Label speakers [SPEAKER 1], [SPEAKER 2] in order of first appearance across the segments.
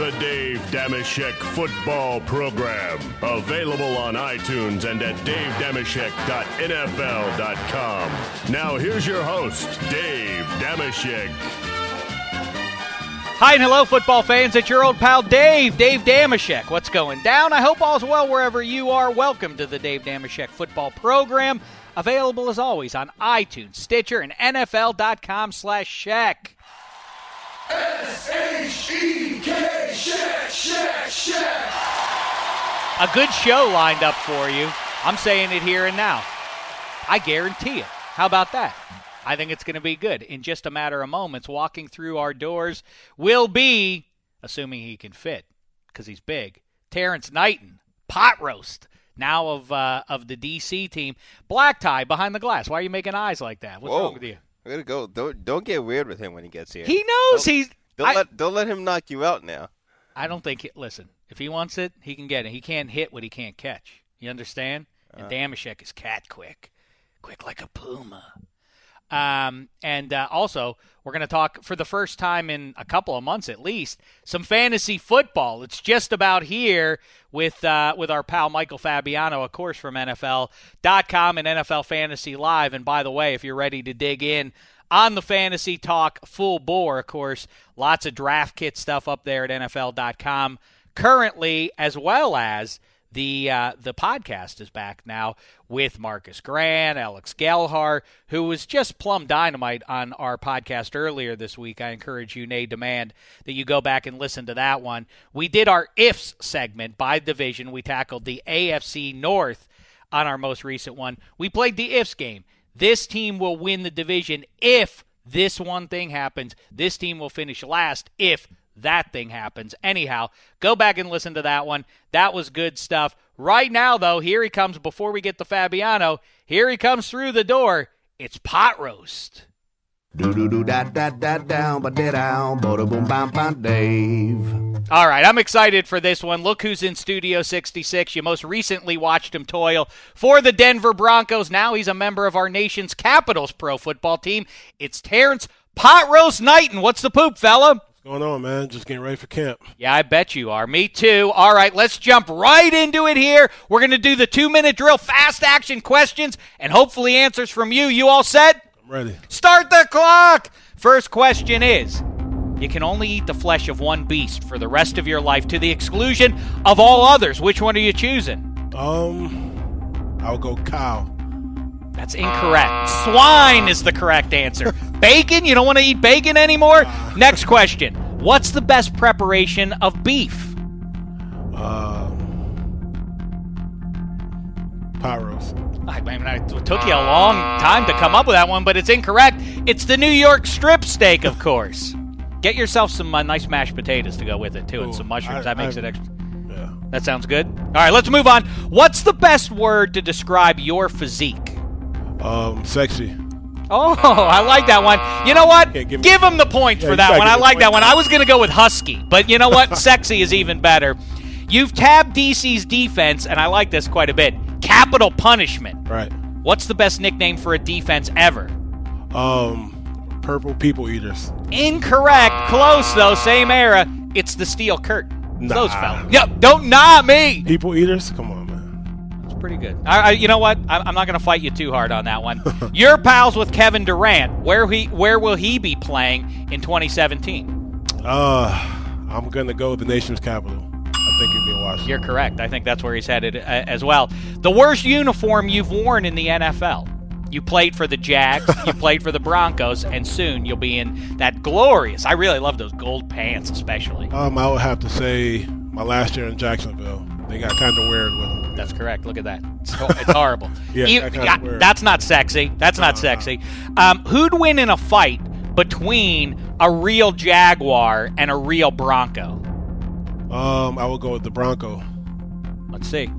[SPEAKER 1] The Dave Dameshek Football Program. Available on iTunes and at davedameshek.nfl.com. Now here's your host, Dave Dameshek.
[SPEAKER 2] Hi and hello, football fans. It's your old pal Dave, Dave Dameshek. What's going down? I hope all's well wherever you are. Welcome to the Dave Dameshek football program. Available as always on iTunes, Stitcher, and NFL.com slash check. A good show lined up for you. I'm saying it here and now. I guarantee it. How about that? I think it's going to be good. In just a matter of moments, walking through our doors will be, assuming he can fit, because he's big, Terrence Knighton, pot roast, now of uh, of the DC team. Black tie behind the glass. Why are you making eyes like that? What's
[SPEAKER 3] Whoa.
[SPEAKER 2] wrong with you?
[SPEAKER 3] I gotta go. Don't don't get weird with him when he gets here.
[SPEAKER 2] He knows
[SPEAKER 3] Don't-
[SPEAKER 2] he's.
[SPEAKER 3] Don't
[SPEAKER 2] I,
[SPEAKER 3] let don't let him knock you out now.
[SPEAKER 2] I don't think. He, listen, if he wants it, he can get it. He can't hit what he can't catch. You understand? And uh. Dameshek is cat quick, quick like a puma. Um, and uh, also, we're going to talk for the first time in a couple of months at least some fantasy football. It's just about here with uh, with our pal Michael Fabiano, of course, from NFL.com and NFL Fantasy Live. And by the way, if you're ready to dig in on the fantasy talk full bore, of course, lots of draft kit stuff up there at NFL.com currently, as well as the uh, the podcast is back now with Marcus Grant, Alex Gelhar, who was just plumb dynamite on our podcast earlier this week. I encourage you, Nay Demand, that you go back and listen to that one. We did our ifs segment by division. We tackled the AFC North on our most recent one. We played the ifs game. This team will win the division if this one thing happens. This team will finish last if that thing happens. Anyhow, go back and listen to that one. That was good stuff. Right now, though, here he comes before we get to Fabiano. Here he comes through the door. It's pot roast.
[SPEAKER 4] Do do do da da da down ba da down ba boom bam bam Dave.
[SPEAKER 2] All right, I'm excited for this one. Look who's in Studio 66. You most recently watched him toil for the Denver Broncos. Now he's a member of our nation's Capitals pro football team. It's Terrence Pot Roast Knighton. What's the poop, fella?
[SPEAKER 5] What's going on, man? Just getting ready for camp.
[SPEAKER 2] Yeah, I bet you are. Me too. All right, let's jump right into it here. We're going to do the two minute drill, fast action questions, and hopefully answers from you. You all set?
[SPEAKER 5] I'm ready.
[SPEAKER 2] Start the clock. First question is You can only eat the flesh of one beast for the rest of your life to the exclusion of all others. Which one are you choosing?
[SPEAKER 5] Um, I'll go cow.
[SPEAKER 2] That's incorrect. Swine is the correct answer. Bacon? You don't want to eat bacon anymore? Next question. What's the best preparation of beef?
[SPEAKER 5] Um, pyros.
[SPEAKER 2] I mean, it took you a long time to come up with that one, but it's incorrect. It's the New York strip steak, of course. Get yourself some uh, nice mashed potatoes to go with it, too, and some mushrooms.
[SPEAKER 5] I-
[SPEAKER 2] that makes
[SPEAKER 5] I-
[SPEAKER 2] it extra.
[SPEAKER 5] Yeah.
[SPEAKER 2] That sounds good. All right, let's move on. What's the best word to describe your physique?
[SPEAKER 5] Um, sexy.
[SPEAKER 2] Oh, I like that one. You know what?
[SPEAKER 5] Yeah, give
[SPEAKER 2] give, him the points
[SPEAKER 5] Yeah,
[SPEAKER 2] for that one. I like that one. I was going to go with Husky, but you know what? Sexy is even better. You've tabbed DC's defense, and I like this quite a bit. Capital punishment.
[SPEAKER 5] Right.
[SPEAKER 2] What's the best nickname for a defense ever?
[SPEAKER 5] Um, purple people eaters.
[SPEAKER 2] Incorrect. Close though. Same era. It's the steel curtain. It's Those
[SPEAKER 5] Nah.
[SPEAKER 2] fellas. Yep. Don't nah me.
[SPEAKER 5] People eaters. Come on,
[SPEAKER 2] pretty good. I, I, you know what? I, I'm not going to fight you too hard on that one. You're pals with Kevin Durant. Where he? Where will he be playing in 2017?
[SPEAKER 5] Uh, I'm gonna go with the nation's capital. I think it'd be in Washington.
[SPEAKER 2] You're correct. I think that's where he's headed uh, as well. The worst uniform you've worn in the NFL. You played for the Jags, you played for the Broncos, and soon you'll be in that glorious. I really love those gold pants, especially.
[SPEAKER 5] Um, I would have to say my last year in Jacksonville. They got kind of weird with them.
[SPEAKER 2] That's correct. Look at that. It's, it's horrible.
[SPEAKER 5] Yeah,
[SPEAKER 2] You-
[SPEAKER 5] that kinda
[SPEAKER 2] yeah, that's not sexy. That's not
[SPEAKER 5] No, no.
[SPEAKER 2] sexy. Um, who'd win in a fight between a real Jaguar and a real Bronco?
[SPEAKER 5] Um, I would go with the Bronco.
[SPEAKER 2] Let's see.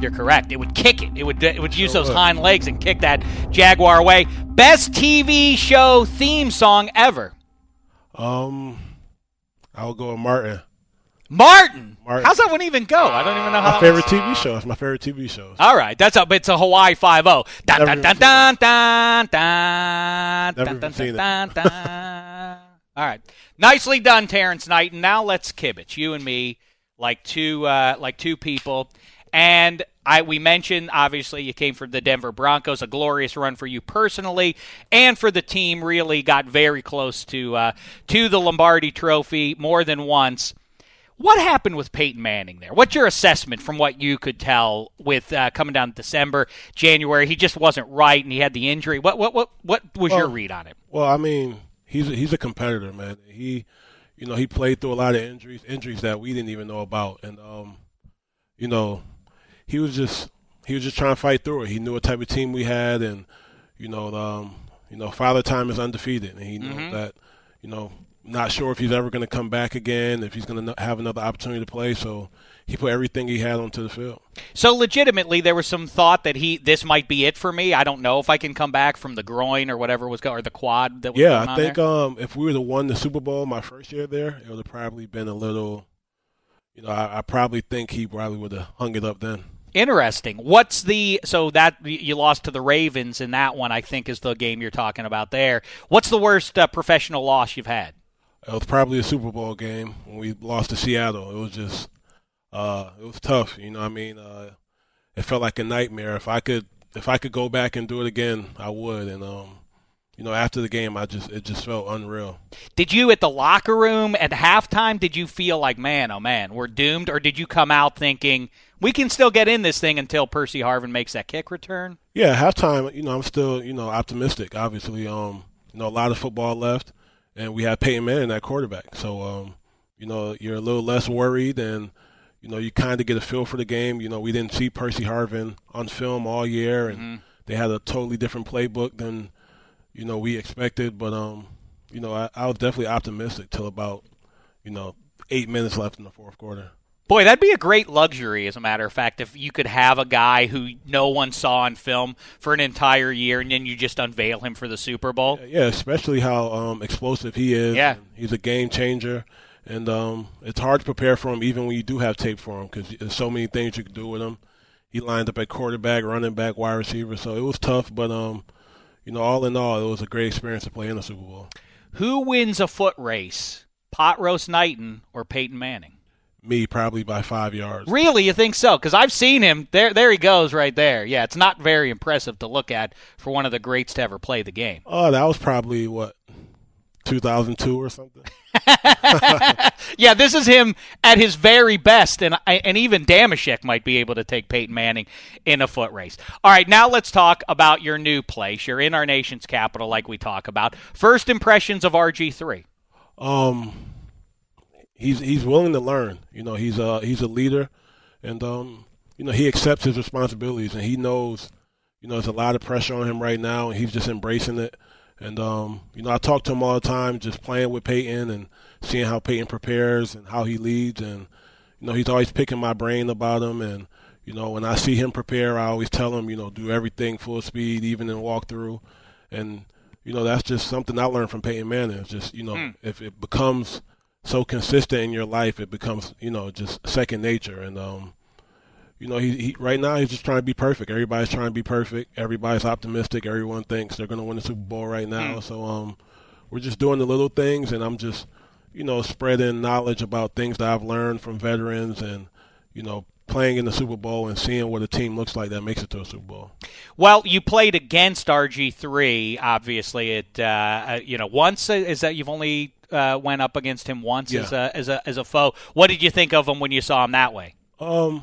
[SPEAKER 2] You're correct. It would kick it. It would it would use
[SPEAKER 5] Sure
[SPEAKER 2] those
[SPEAKER 5] would.
[SPEAKER 2] hind legs and kick that Jaguar away. Best TV show theme song ever.
[SPEAKER 5] Um, I would go with Martin.
[SPEAKER 2] Martin.
[SPEAKER 5] Martin.
[SPEAKER 2] How's that one even go? I don't even know how.
[SPEAKER 5] My favorite TV show. It's my favorite TV show.
[SPEAKER 2] All right, that's a it's a Hawaii Five O. Dun
[SPEAKER 5] Never
[SPEAKER 2] dun dun dun dun dun
[SPEAKER 5] Never
[SPEAKER 2] dun
[SPEAKER 5] even
[SPEAKER 2] dun
[SPEAKER 5] seen it.
[SPEAKER 2] dun dun. All right, nicely done, Terrence Knight. And now let's kibitz you and me like two uh, like two people. And I we mentioned obviously you came from the Denver Broncos, a glorious run for you personally and for the team. Really got very close to uh, to the Lombardi Trophy more than once. What happened with Peyton Manning there? What's your assessment from what you could tell with uh, coming down December, January? He just wasn't right, and he had the injury. What what what what was your read on it?
[SPEAKER 5] Well, I mean, he's a, he's a competitor, man. He, you know, he played through a lot of injuries, injuries that we didn't even know about, and um, you know, he was just he was just trying to fight through it. He knew what type of team we had, and you know, um, you know, Father Time is undefeated, and he knew
[SPEAKER 2] Mhm.
[SPEAKER 5] that, you know, not sure if he's ever going to come back again, if he's going to have another opportunity to play. So he put everything he had onto the field.
[SPEAKER 2] So legitimately, there was some thought that he this might be it for me. I don't know if I can come back from the groin or whatever was going or the quad that was
[SPEAKER 5] Yeah, I think um, if we would have won the Super Bowl my first year there, it would have probably been a little. You know, I, I probably think he probably would have hung it up then.
[SPEAKER 2] Interesting. What's the so that you lost to the Ravens in that one? I think is the game you're talking about there. What's the worst uh, professional loss you've had?
[SPEAKER 5] It was probably a Super Bowl game when we lost to Seattle. It was just, uh, it was tough. You know, what I mean, uh, it felt like a nightmare. If I could, if I could go back and do it again, I would. And um, you know, after the game, I just, it just felt unreal.
[SPEAKER 2] Did you at the locker room at halftime? Did you feel like, man, oh man, we're doomed, or did you come out thinking we can still get in this thing until Percy Harvin makes that kick return?
[SPEAKER 5] Yeah, halftime. You know, I'm still, you know, optimistic. Obviously, um, you know, a lot of football left, and we have Peyton Manning at quarterback. So, um, you know, you're a little less worried, and you know, you kind of get a feel for the game. You know, we didn't see Percy Harvin on film all year, and they had a totally different playbook than you know we expected. But um, you know, I, I was definitely optimistic till about you know eight minutes left in the fourth quarter.
[SPEAKER 2] Boy, that'd be a great luxury, as a matter of fact, if you could have a guy who no one saw on film for an entire year, and then you just unveil him for the Super Bowl.
[SPEAKER 5] Yeah, especially how um, explosive he is.
[SPEAKER 2] Yeah.
[SPEAKER 5] He's a game changer, and um, it's hard to prepare for him even when you do have tape for him because there's so many things you can do with him. He lined up at quarterback, running back, wide receiver, so it was tough. But um, you know, all in all, it was a great experience to play in the Super Bowl.
[SPEAKER 2] Who wins a foot race, Pot Roast Knighton or Peyton Manning?
[SPEAKER 5] Me, probably by five yards.
[SPEAKER 2] Really, you think so? Because I've seen him. There, there he goes, right there. Yeah, it's not very impressive to look at for one of the greats to ever play the game.
[SPEAKER 5] Oh, that was probably what 2002 or something.
[SPEAKER 2] yeah, this is him at his very best, and and even Dameshek might be able to take Peyton Manning in a foot race. All right, now let's talk about your new place. You're in our nation's capital, like we talk about. First impressions of RG three.
[SPEAKER 5] Um, he's he's willing to learn. You know, he's a he's a leader, and um, you know, he accepts his responsibilities, and he knows, you know, there's a lot of pressure on him right now, and he's just embracing it. And um, you know, I talk to him all the time, just playing with Peyton and seeing how Peyton prepares and how he leads, and you know, he's always picking my brain about him, and you know, when I see him prepare, I always tell him, you know, do everything full speed, even in walkthrough, and you know that's just something I learned from Peyton Manning. It's just you know,
[SPEAKER 2] Mm.
[SPEAKER 5] if it becomes so consistent in your life, it becomes you know just second nature. And um, you know, he, he right now he's just trying to be perfect. Everybody's trying to be perfect. Everybody's optimistic. Everyone thinks they're going to win the Super Bowl right now. So um, we're just doing the little things, and I'm just you know spreading knowledge about things that I've learned from veterans, and you know playing in the Super Bowl and seeing what a team looks like that makes it to a Super Bowl.
[SPEAKER 2] Well, you played against RG3, obviously. It, uh, uh, you know, once uh, is that you've only uh, went up against him once
[SPEAKER 5] Yeah.
[SPEAKER 2] as a as a as a foe. What did you think of him when you saw him that way?
[SPEAKER 5] Um,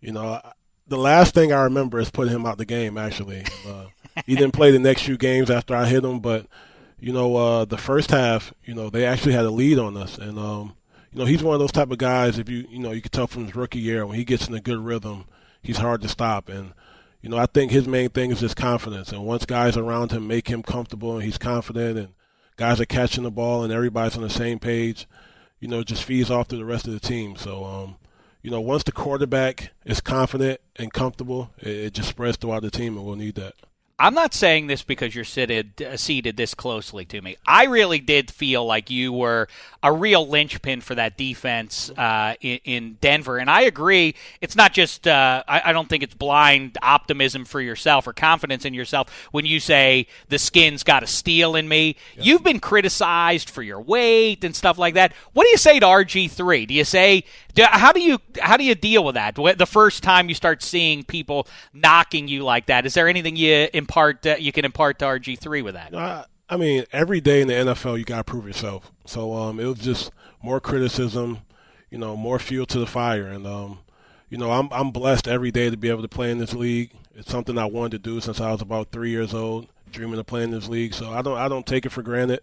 [SPEAKER 5] you know, the last thing I remember is putting him out the game. Actually, uh, he didn't play the next few games after I hit him, but you know, uh, the first half, you know, they actually had a lead on us, and um, you know, he's one of those type of guys. If you, you know, you can tell from his rookie year when he gets in a good rhythm, he's hard to stop, and you know, I think his main thing is his confidence, and once guys around him make him comfortable and he's confident, and guys are catching the ball and everybody's on the same page, you know, it just feeds off to the rest of the team. So, um, you know, once the quarterback is confident and comfortable, it, it just spreads throughout the team, and we'll need that.
[SPEAKER 2] I'm not saying this because you're seated uh, seated this closely to me. I really did feel like you were a real linchpin for that defense uh, in, in Denver, and I agree. It's not just uh, I, I don't think it's blind optimism for yourself or confidence in yourself when you say the skin's got a steel in me. You've been criticized for your weight and stuff like that. What do you say to RG three? Do you say do, how do you how do you deal with that? The first time you start seeing people knocking you like that, is there anything you impart uh, you can impart to RG three with that?
[SPEAKER 5] I, I mean, every day in the NFL, you got to prove yourself. So um, it was just more criticism, you know, more fuel to the fire. And, um, you know, I'm, I'm blessed every day to be able to play in this league. It's something I wanted to do since I was about three years old, dreaming of playing in this league. So I don't, I don't take it for granted.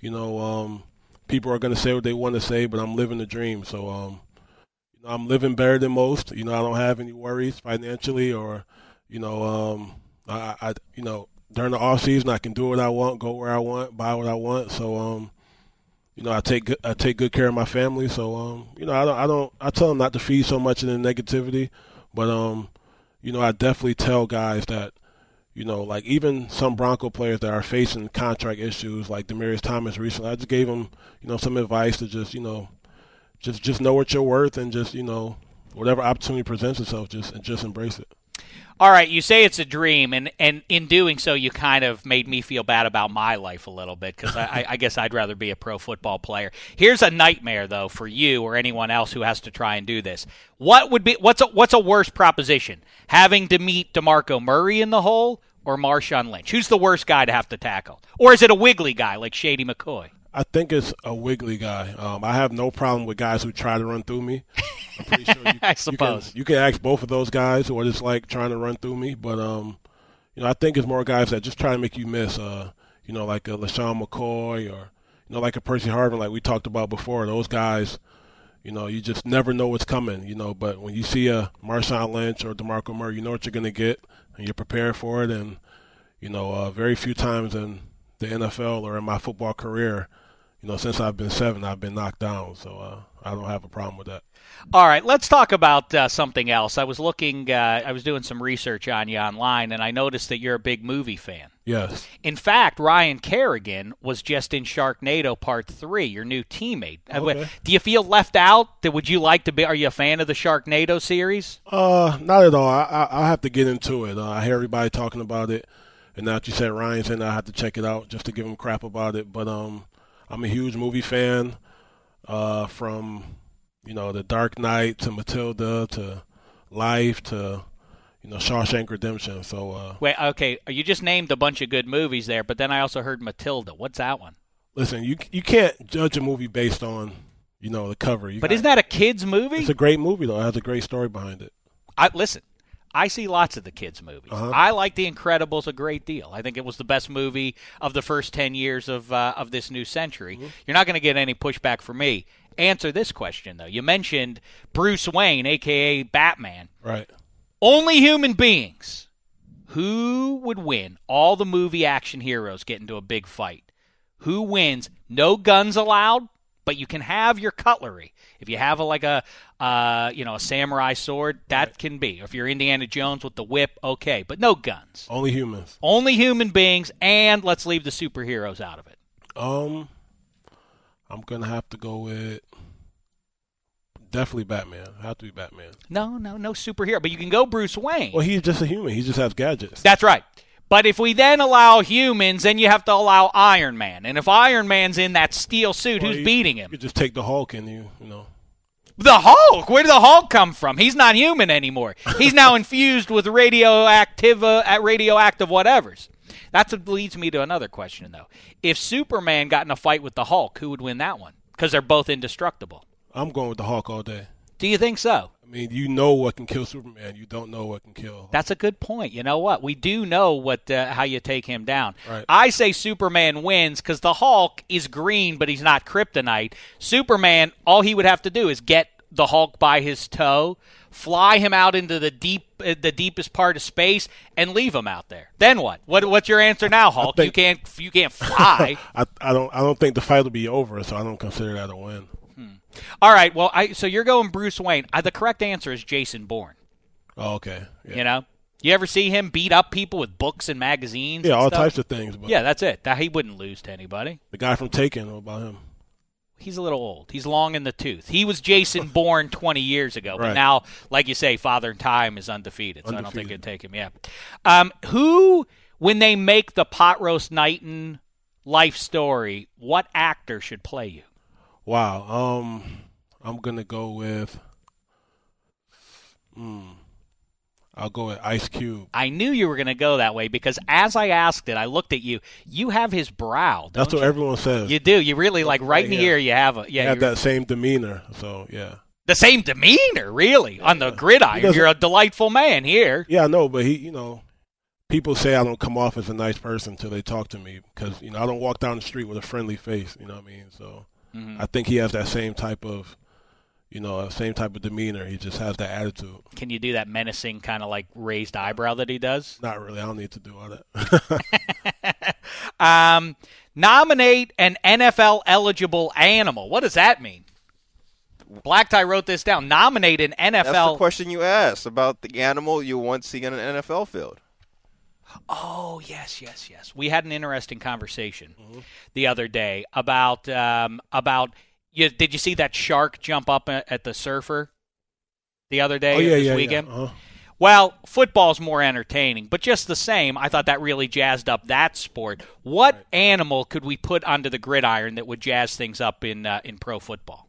[SPEAKER 5] You know, um, people are going to say what they want to say, but I'm living the dream. So, um, you know, I'm living better than most. You know, I don't have any worries financially or, you know, um, I, I, you know, during the off season, I can do what I want, go where I want, buy what I want. So, um, you know, I take good, I take good care of my family. So, um, you know, I don't, I don't, I tell them not to feed so much in the negativity, but um, you know, I definitely tell guys that, you know, like even some Bronco players that are facing contract issues, like Demaryius Thomas recently, I just gave him, you know, some advice to just, you know, just just know what you're worth and just, you know, whatever opportunity presents itself, just just embrace it.
[SPEAKER 2] All right, you say it's a dream, and, and in doing so, you kind of made me feel bad about my life a little bit because I, I, guess I'd rather be a pro football player. Here's a nightmare though for you or anyone else who has to try and do this. What would be what's a, what's a worse proposition? Having to meet Demarco Murray in the hole or Marshawn Lynch? Who's the worst guy to have to tackle? Or is it a wiggly guy like Shady McCoy?
[SPEAKER 5] I think it's a wiggly guy. Um, I have no problem with guys who try to run through me. I'm pretty sure you,
[SPEAKER 2] I
[SPEAKER 5] you
[SPEAKER 2] suppose.
[SPEAKER 5] can, you can ask both of those guys what it's like trying to run through me. But um, you know, I think it's more guys that just try to make you miss. Uh, you know, like a LeSean McCoy or you know, like a Percy Harvin, like we talked about before. Those guys, you know, you just never know what's coming. You know, but when you see a Marshawn Lynch or Demarco Murray, you know what you're going to get, and you're prepared for it. And you know, uh, very few times in the NFL or in my football career, you know, since I've been seven, I've been knocked down. So uh, I don't have a problem with that.
[SPEAKER 2] All right, let's talk about uh, something else. I was looking, uh, I was doing some research on you online, and I noticed that you're a big movie fan.
[SPEAKER 5] Yes.
[SPEAKER 2] In fact, Ryan Kerrigan was just in Sharknado Part Three, your new teammate. Uh,
[SPEAKER 5] Okay.
[SPEAKER 2] Do you feel left out? Would you like to be? Are you a fan of the Sharknado series?
[SPEAKER 5] Uh, not at all. I, I I'll have to get into it. Uh, I hear everybody talking about it, and now that you said Ryan's in, I have to check it out just to give him crap about it. But um, I'm a huge movie fan. Uh, from you know the Dark Knight to Matilda to Life to you know Shawshank Redemption. So uh,
[SPEAKER 2] Wait, okay, you just named a bunch of good movies there, but then I also heard Matilda. What's that one?
[SPEAKER 5] listen, you you can't judge a movie based on you know the cover. You
[SPEAKER 2] But
[SPEAKER 5] got-
[SPEAKER 2] isn't that a kids movie?
[SPEAKER 5] It's a great movie though. It has a great story behind it.
[SPEAKER 2] I listen. I see lots of the kids' movies.
[SPEAKER 5] Uh-huh.
[SPEAKER 2] I like The Incredibles a great deal. I think it was the best movie of the first ten years of uh, of this new century.
[SPEAKER 5] Mm-hmm.
[SPEAKER 2] You're not going to get any pushback from me. Answer this question though. You mentioned Bruce Wayne, aka Batman.
[SPEAKER 5] Right.
[SPEAKER 2] Only human beings. Who would win? All the movie action heroes get into a big fight. Who wins? No guns allowed, but you can have your cutlery. If you have a like a uh, you know a samurai sword, that can be. If you're Indiana Jones with the whip, okay, but no guns.
[SPEAKER 5] Only humans.
[SPEAKER 2] Only human beings, and let's leave the superheroes out of it.
[SPEAKER 5] Um, I'm gonna have to go with definitely Batman. Have to be Batman.
[SPEAKER 2] No, no, no superhero, but you can go Bruce Wayne.
[SPEAKER 5] Well, he's just a human. He just has gadgets.
[SPEAKER 2] That's right. But if we then allow humans, then you have to allow Iron Man. And if Iron Man's in that steel suit,
[SPEAKER 5] Well,
[SPEAKER 2] who's
[SPEAKER 5] you-
[SPEAKER 2] beating him?
[SPEAKER 5] You just take the Hulk and you, you know.
[SPEAKER 2] The Hulk. Where did the Hulk come from? He's not human anymore. He's now infused with radioactive, uh, at radioactive whatevers. That leads me to another question, though. If Superman got in a fight with the Hulk, who would win that one? Because they're both indestructible.
[SPEAKER 5] I'm going with the Hulk all day.
[SPEAKER 2] Do you think so?
[SPEAKER 5] I mean, you know what can kill Superman. You don't know what can kill.
[SPEAKER 2] That's a good point. You know what? We do know what uh, how you take him down.
[SPEAKER 5] Right.
[SPEAKER 2] I say Superman wins because the Hulk is green, but he's not kryptonite. Superman, all he would have to do is get the Hulk by his toe, fly him out into the deep, uh, the deepest part of space, and leave him out there. Then what? What? What's your answer now, Hulk?
[SPEAKER 5] think-
[SPEAKER 2] you can't, you can't fly.
[SPEAKER 5] I, I don't I don't think the fight will be over, so I don't consider that a win.
[SPEAKER 2] All right. Well, I so you're going Bruce Wayne. Uh, the correct answer is Jason Bourne.
[SPEAKER 5] Oh, okay. Yeah,
[SPEAKER 2] You know, you ever see him beat up people with books and magazines?
[SPEAKER 5] yeah
[SPEAKER 2] and
[SPEAKER 5] all
[SPEAKER 2] stuff?
[SPEAKER 5] types of things.
[SPEAKER 2] Yeah, that's it. That he wouldn't lose to anybody.
[SPEAKER 5] the guy from Taken, what about him?
[SPEAKER 2] He's a little old. He's long in the tooth. He was Jason Bourne 20 years ago, but
[SPEAKER 5] Right.
[SPEAKER 2] now, like you say, Father Time is undefeated, so I don't think
[SPEAKER 5] Undefeated.
[SPEAKER 2] it'd take him. Yeah. Um, who, when they make the pot roast Knighton life story, what actor should play you?
[SPEAKER 5] Wow. Um, I'm gonna go with. Hmm. I'll go with Ice Cube.
[SPEAKER 2] I knew you were going to go that way because as I asked it, I looked at you. You have his brow.
[SPEAKER 5] That's what
[SPEAKER 2] you?
[SPEAKER 5] everyone says.
[SPEAKER 2] You do. You really like right in
[SPEAKER 5] Yeah.
[SPEAKER 2] here. You have a yeah.
[SPEAKER 5] had
[SPEAKER 2] you're-
[SPEAKER 5] that same demeanor. So yeah.
[SPEAKER 2] the same demeanor, really, on the
[SPEAKER 5] He
[SPEAKER 2] gridiron. You're a delightful man here.
[SPEAKER 5] Yeah, I know, but he, you know, people say I don't come off as a nice person until they talk to me because you know I don't walk down the street with a friendly face. You know what I mean? So
[SPEAKER 2] Mm-hmm.
[SPEAKER 5] I think he has that same type of, you know, same type of demeanor. He just has that attitude.
[SPEAKER 2] Can you do that menacing kind of like raised eyebrow that he does?
[SPEAKER 5] Not really. I don't need to do all that.
[SPEAKER 2] Um, nominate an NFL eligible animal. What does that mean? Black Tie wrote this down. Nominate an NFL.
[SPEAKER 3] That's the
[SPEAKER 2] NFL.
[SPEAKER 3] question you asked about the animal you want to see on an NFL field.
[SPEAKER 2] Oh yes, yes, yes. We had an interesting conversation the other day about um, about. You, did you see that shark jump up at, the surfer the other day
[SPEAKER 5] oh yeah,
[SPEAKER 2] this
[SPEAKER 5] yeah,
[SPEAKER 2] weekend?
[SPEAKER 5] yeah. Uh-huh.
[SPEAKER 2] Well, football's more entertaining, but just the same, I thought that really jazzed up that sport. What animal could we put onto the gridiron that would jazz things up in uh, in pro football?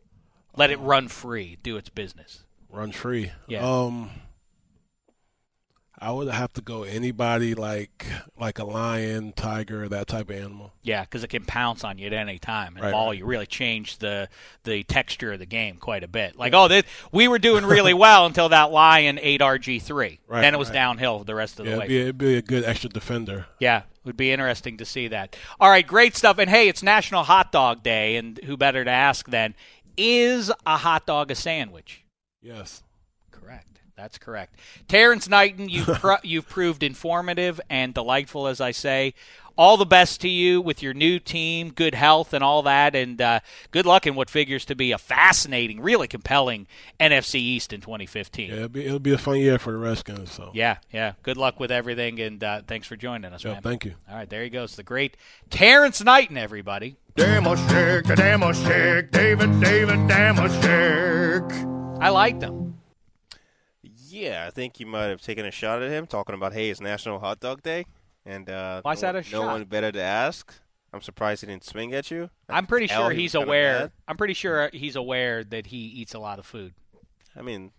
[SPEAKER 2] Let it run free, do its business.
[SPEAKER 5] Run free.
[SPEAKER 2] Yeah.
[SPEAKER 5] Um, I would have to go anybody like like a lion, tiger, that type of animal.
[SPEAKER 2] Yeah, because it can pounce on you at any time and
[SPEAKER 5] Right, right.
[SPEAKER 2] you. Really change the the texture of the game quite a bit. Like, oh, this, we were doing really well until that lion ate RG three.
[SPEAKER 5] Right,
[SPEAKER 2] then it was
[SPEAKER 5] right.
[SPEAKER 2] downhill the rest of the way.
[SPEAKER 5] it'd be, it'd be a good extra defender.
[SPEAKER 2] Yeah, would be interesting to see that. All right, great stuff. And hey, it's National Hot Dog Day, and who better to ask than is a hot dog a sandwich?
[SPEAKER 5] Yes.
[SPEAKER 2] Correct. That's correct. Terrence Knighton, you've pro- you've proved informative and delightful, as I say. All the best to you with your new team, good health and all that, and uh, good luck in what figures to be a fascinating, really compelling NFC East in 2015.
[SPEAKER 5] Yeah, it'll be it'll be a fun year for the Redskins. So
[SPEAKER 2] Yeah, yeah. Good luck with everything, and uh, thanks for joining us,
[SPEAKER 5] yeah,
[SPEAKER 2] man.
[SPEAKER 5] thank you.
[SPEAKER 2] All right, there he goes, the great Terrence Knighton, everybody.
[SPEAKER 1] Dameshek, Dameshek, David, David Dameshek.
[SPEAKER 2] I liked him.
[SPEAKER 3] Yeah, I think you might have taken a shot at him talking about, hey, it's National Hot Dog Day, and uh,
[SPEAKER 2] Why is
[SPEAKER 3] no,
[SPEAKER 2] that a
[SPEAKER 3] no
[SPEAKER 2] shot?
[SPEAKER 3] one better to ask. I'm surprised he didn't swing at you.
[SPEAKER 2] I'm pretty sure he's aware. I'm pretty sure he's aware that he eats a lot of food.
[SPEAKER 3] I mean,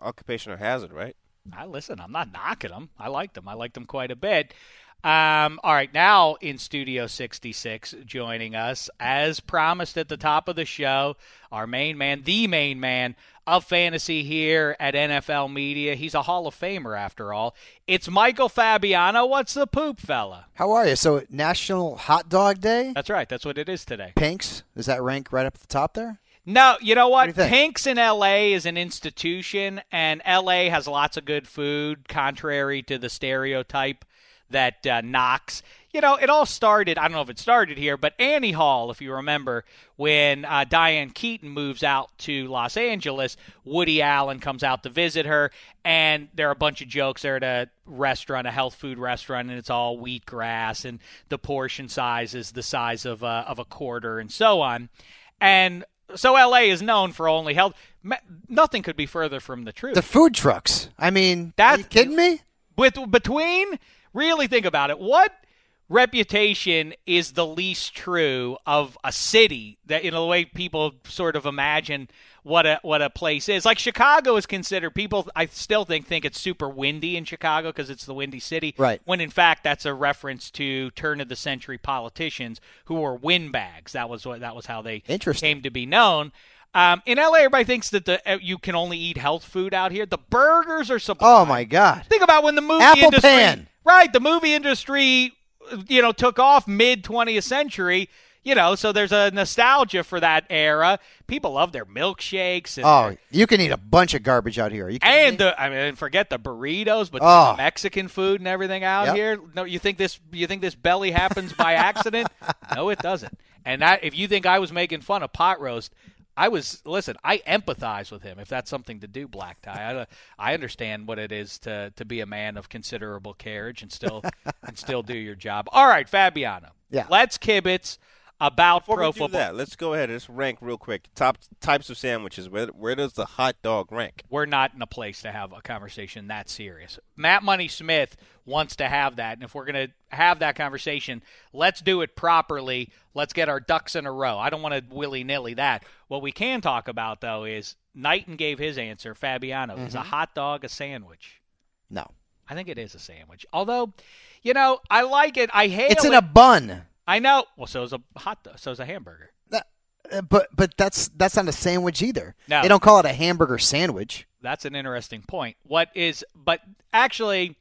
[SPEAKER 3] occupational hazard, right?
[SPEAKER 2] I listen. I'm not knocking him. I liked him. I liked him quite a bit. Um, all right, now in Studio 66, joining us as promised at the top of the show, our main man, the main man of fantasy here at NFL Media. He's a Hall of Famer after all. It's Michael Fabiano. What's the poop, fella?
[SPEAKER 6] How are you? So National Hot Dog Day.
[SPEAKER 2] That's right. That's what it is today.
[SPEAKER 6] Pinks. Does that rank right up at the top there?
[SPEAKER 2] No, you know what?
[SPEAKER 6] What you?
[SPEAKER 2] Pink's in LA is an institution, and LA has lots of good food, contrary to the stereotype that uh, knocks. You know, it all started. I don't know if it started here, but Annie Hall, if you remember, when uh, Diane Keaton moves out to Los Angeles, Woody Allen comes out to visit her, and there are a bunch of jokes. They're at a restaurant, a health food restaurant, and it's all wheatgrass, and the portion size is the size of a, of a quarter, and so on. And so LA is known for only health. Nothing could be further from the truth.
[SPEAKER 6] The food trucks. I mean,
[SPEAKER 2] that's,
[SPEAKER 6] are you kidding me?
[SPEAKER 2] with between really think about it what reputation is the least true of a city that you know the way people sort of imagine what a what a place is like chicago is considered people i still think think it's super windy in chicago because it's the windy city
[SPEAKER 6] Right.
[SPEAKER 2] when in fact that's a reference to turn of the century politicians who were windbags that was what that was how they came to be known um, in LA, everybody thinks that the uh, you can only eat health food out here. The burgers are sublime.
[SPEAKER 6] Oh my God.
[SPEAKER 2] Think about when the movie
[SPEAKER 6] Apple
[SPEAKER 2] industry,
[SPEAKER 6] pan.
[SPEAKER 2] right? The movie industry, you know, took off mid 20th century. You know, so there's a nostalgia for that era. People love their milkshakes and
[SPEAKER 6] Oh, you can eat a bunch of garbage out here. Are you kidding
[SPEAKER 2] and the I mean, forget the burritos, but
[SPEAKER 6] Oh.
[SPEAKER 2] the Mexican food and everything out
[SPEAKER 6] Yep.
[SPEAKER 2] here. No, you think this? You think this belly happens by accident? no, it doesn't. And that, if you think I was making fun of pot roast, I was. Listen, I empathize with him. If that's something to do, black tie. I, I understand what it is to to be a man of considerable carriage and still and still do your job. All right, Fabiano.
[SPEAKER 6] Yeah.
[SPEAKER 2] Let's kibitz about
[SPEAKER 3] Before
[SPEAKER 2] pro
[SPEAKER 3] we do
[SPEAKER 2] football.
[SPEAKER 3] that, let's go ahead. Let's rank real quick. Top types of sandwiches. Where where does the hot dog rank?
[SPEAKER 2] we're not in a place to have a conversation that serious. Matt Money Smith wants to have that, and if we're going to have that conversation, let's do it properly. Let's get our ducks in a row. I don't want to willy nilly that. What we can talk about though is Knighton gave his answer. Fabiano is a mm-hmm. hot dog a sandwich.
[SPEAKER 6] no.
[SPEAKER 2] I think it is a sandwich. Although, you know, I like it. I hate it.
[SPEAKER 6] It's
[SPEAKER 2] it.
[SPEAKER 6] in a bun.
[SPEAKER 2] I know. Well, so is a hot dog. So is a hamburger.
[SPEAKER 6] Uh, But but that's that's not a sandwich either.
[SPEAKER 2] No.
[SPEAKER 6] They don't call it a hamburger sandwich.
[SPEAKER 2] That's an interesting point. What is, but actually,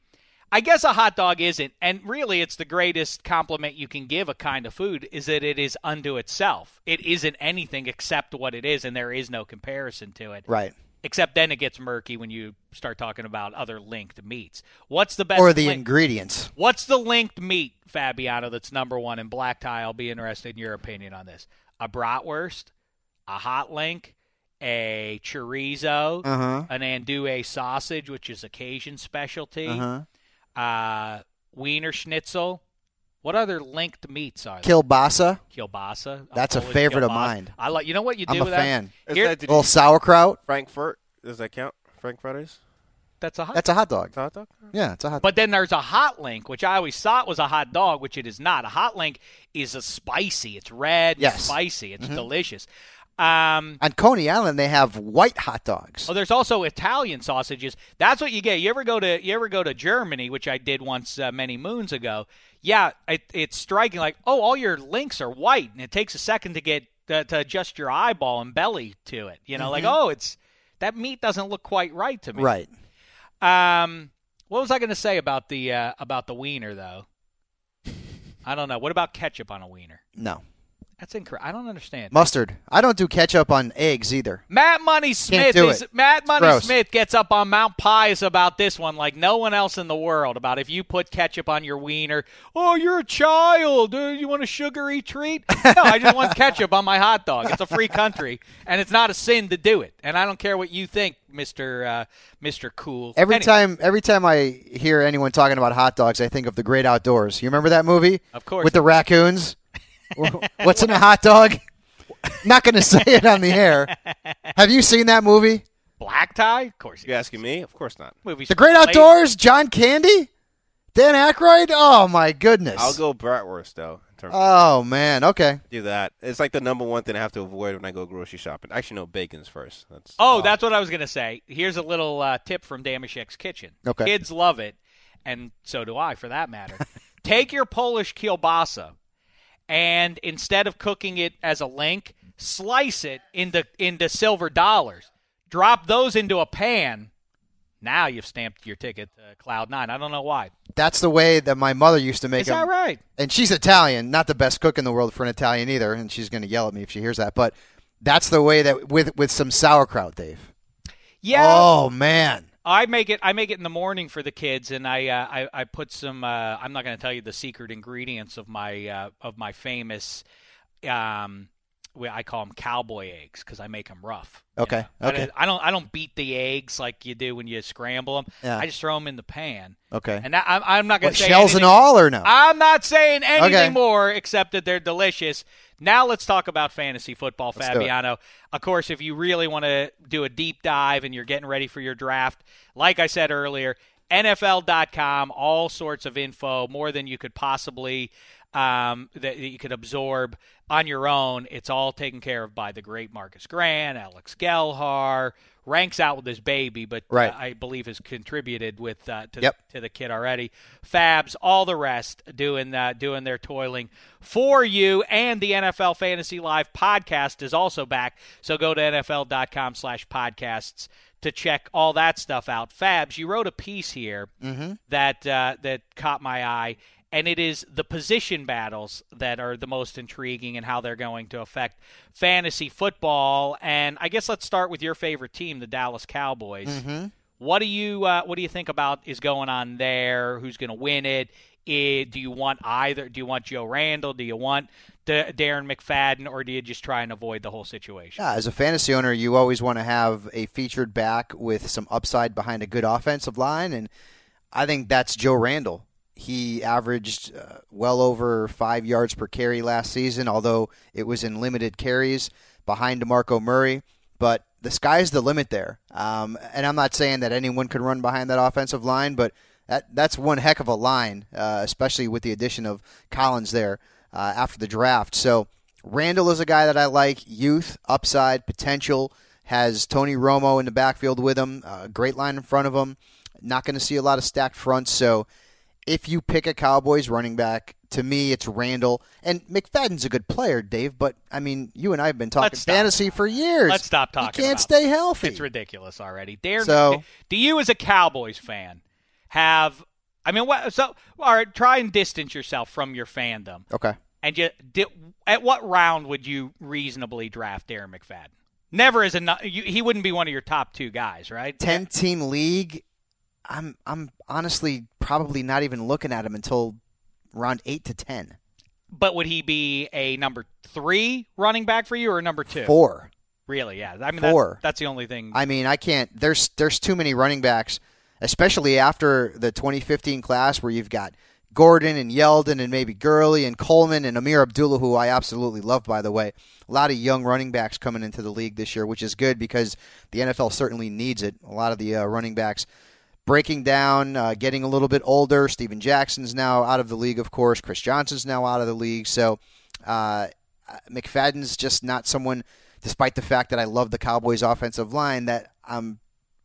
[SPEAKER 2] I guess a hot dog isn't, and really, it's the greatest compliment you can give a kind of food is that it is unto itself. It isn't anything except what it is, and there is no comparison to it.
[SPEAKER 6] Right.
[SPEAKER 2] Except then it gets murky when you start talking about other linked meats. What's the best?
[SPEAKER 6] Or the
[SPEAKER 2] link-
[SPEAKER 6] ingredients.
[SPEAKER 2] What's the linked meat, Fabiano? That's number one in black tie. I'll be interested in your opinion on this. A bratwurst, a hot link, a chorizo,
[SPEAKER 6] Uh-huh.
[SPEAKER 2] an andouille sausage, which is a Cajun specialty,
[SPEAKER 6] Uh-huh.
[SPEAKER 2] uh, Wiener Schnitzel. What other linked meats are there?
[SPEAKER 6] Kielbasa.
[SPEAKER 2] Kielbasa.
[SPEAKER 6] That's a favorite of
[SPEAKER 2] kielbasa.
[SPEAKER 6] mine.
[SPEAKER 2] I like. You know what you do
[SPEAKER 6] I'm a
[SPEAKER 2] with
[SPEAKER 6] fan.
[SPEAKER 2] that?
[SPEAKER 3] Is
[SPEAKER 2] Here-
[SPEAKER 3] that- did
[SPEAKER 6] A little sauerkraut.
[SPEAKER 3] Frankfurt. Does that count? Frankfurters?
[SPEAKER 2] that's a hot.
[SPEAKER 6] That's a hot dog.
[SPEAKER 3] Hot dog?
[SPEAKER 6] Yeah, it's a hot
[SPEAKER 2] But then there's a hot link, which I always thought was a hot dog, which it is not. A hot link is a spicy. It's red, and
[SPEAKER 6] Yes. Mm-hmm.
[SPEAKER 2] spicy. It's delicious. Um,
[SPEAKER 6] On Coney Island, they have white hot dogs.
[SPEAKER 2] Oh, there's also Italian sausages. That's what you get. You ever go to you ever go to Germany, which I did once uh, many moons ago. Yeah, it, it's striking. Like, oh, all your links are white, and it takes a second to get uh, to adjust your eyeball and belly to it. You know, like, oh, it's that meat doesn't look quite right to me.
[SPEAKER 6] Right.
[SPEAKER 2] Um, what was I going to say about the uh, about the wiener though? I don't know. What about ketchup on a wiener?
[SPEAKER 6] No.
[SPEAKER 2] That's incorrect. I don't understand.
[SPEAKER 6] Mustard. I don't do ketchup on eggs either.
[SPEAKER 2] Matt Money Smith is. Matt Money. Smith gets up on Mount Pius about this one like no one else in the world about if you put ketchup on your wiener. Oh, you're a child. Uh, you want a sugary treat? No, I just want ketchup on my hot dog. It's a free country, and it's not a sin to do it. And I don't care what you think, Mister uh, Mister Cool.
[SPEAKER 6] Every
[SPEAKER 2] Anyway,
[SPEAKER 6] time every time I hear anyone talking about hot dogs, I think of the Great Outdoors. You remember that movie?
[SPEAKER 2] Of course.
[SPEAKER 6] With the raccoons. What's in a hot dog? Not going to say it on the air. Have you seen that movie?
[SPEAKER 2] black tie, of course.
[SPEAKER 3] You asking me? Of course not.
[SPEAKER 2] Movies
[SPEAKER 6] The Great
[SPEAKER 2] late-
[SPEAKER 6] Outdoors, John Candy? Dan Aykroyd? Oh my goodness.
[SPEAKER 3] I'll go bratwurst though. In terms
[SPEAKER 6] Oh man, okay.
[SPEAKER 3] do that. It's like the number one thing I have to avoid when I go grocery shopping. Actually, no, bacon's first. That's
[SPEAKER 2] Oh, that's what I was going to say. Here's a little uh, tip from Dameshek's Kitchen.
[SPEAKER 6] Okay.
[SPEAKER 2] Kids love it, and so do I, for that matter. Take your Polish kielbasa, and instead of cooking it as a link, slice it into into silver dollars. Drop those into a pan. Now you've stamped your ticket to Cloud Nine. I don't know why.
[SPEAKER 6] That's the way that my mother used to make
[SPEAKER 2] Is
[SPEAKER 6] them.
[SPEAKER 2] that right?
[SPEAKER 6] And she's Italian, not the best cook in the world for an Italian either, and she's going to yell at me if she hears that. But that's the way that with with some sauerkraut, Dave.
[SPEAKER 2] Yeah.
[SPEAKER 6] Oh man,
[SPEAKER 2] I make it. I make it in the morning for the kids, and I uh, I, I put some. Uh, I'm not going to tell you the secret ingredients of my uh, of my famous. Um, I call them cowboy eggs because I make them rough.
[SPEAKER 6] Okay,
[SPEAKER 2] know. I
[SPEAKER 6] okay.
[SPEAKER 2] don't- I don't. I don't beat the eggs like you do when you scramble them.
[SPEAKER 6] Yeah.
[SPEAKER 2] I just throw them in the pan.
[SPEAKER 6] Okay.
[SPEAKER 2] And I'm, I'm not going to say
[SPEAKER 6] shells and all or no?
[SPEAKER 2] I'm not saying anything
[SPEAKER 6] Okay.
[SPEAKER 2] more except that they're delicious. Now let's talk about fantasy football,
[SPEAKER 6] Let's.
[SPEAKER 2] Fabiano. Of course, if you really want to do a deep dive and you're getting ready for your draft, like I said earlier, NFL.com, all sorts of info, more than you could possibly um, that you could absorb on your own. It's all taken care of by the great Marcus Grant, Alex Gelhar, ranks out with his baby, but uh, I believe has contributed with uh, to,
[SPEAKER 6] Yep.
[SPEAKER 2] to the kid already. Fabs, all the rest doing uh, doing their toiling for you, and the NFL Fantasy Live podcast is also back. So go to NFL.com/slash podcasts to check all that stuff out. Fabs, you wrote a piece here that uh, that caught my eye. And it is the position battles that are the most intriguing and how they're going to affect fantasy football. And I guess let's start with your favorite team, the Dallas Cowboys. What do you uh, What do you think about is going on there? Who's going to win it? Eh, do you want either? Do you want Joe Randle? Do you want D- Darren McFadden, or do you just try and avoid the whole situation?
[SPEAKER 6] Yeah, as a fantasy owner, you always want to have a featured back with some upside behind a good offensive line, and I think that's Joe Randle. He averaged uh, well over five yards per carry last season, although it was in limited carries behind DeMarco Murray. But the sky's the limit there. Um, and I'm not saying that anyone could run behind that offensive line, but that that's one heck of a line, uh, especially with the addition of Collins there uh, after the draft. So Randle is a guy that I like. Youth, upside, potential. Has Tony Romo in the backfield with him. Uh, great line in front of him. Not going to see a lot of stacked fronts. So if you pick a Cowboys running back, to me it's Randle. And McFadden's a good player, Dave. But I mean, you and I have been talking fantasy for years.
[SPEAKER 2] Let's stop talking.
[SPEAKER 6] He can't stay
[SPEAKER 2] it.
[SPEAKER 6] healthy.
[SPEAKER 2] It's ridiculous already. Darren,
[SPEAKER 6] So-
[SPEAKER 2] do you as a Cowboys fan have? I mean, what? So, all right, try and distance yourself from your fandom.
[SPEAKER 6] Okay.
[SPEAKER 2] And you, di at what round would you reasonably draft Darren McFadden? Never as a nu- you, he wouldn't be one of your top two guys, right?
[SPEAKER 6] Ten team league. I'm I'm honestly probably not even looking at him until round eight to ten.
[SPEAKER 2] But would he be a number three running back for you or number two?
[SPEAKER 6] Four.
[SPEAKER 2] Really? Yeah. I mean, that-
[SPEAKER 6] Four.
[SPEAKER 2] that's the only thing.
[SPEAKER 6] I mean, I can't. There's there's too many running backs, especially after the 2015 class where you've got Gordon and Yeldon and maybe Gurley and Coleman and Ameer Abdullah, who I absolutely love, by the way. A lot of young running backs coming into the league this year, which is good because the NFL certainly needs it. A lot of the uh, running backs breaking down, uh, getting a little bit older. Steven Jackson's now out of the league, of course. Chris Johnson's now out of the league. So uh, McFadden's just not someone, despite the fact that I love the Cowboys' offensive line, that I'm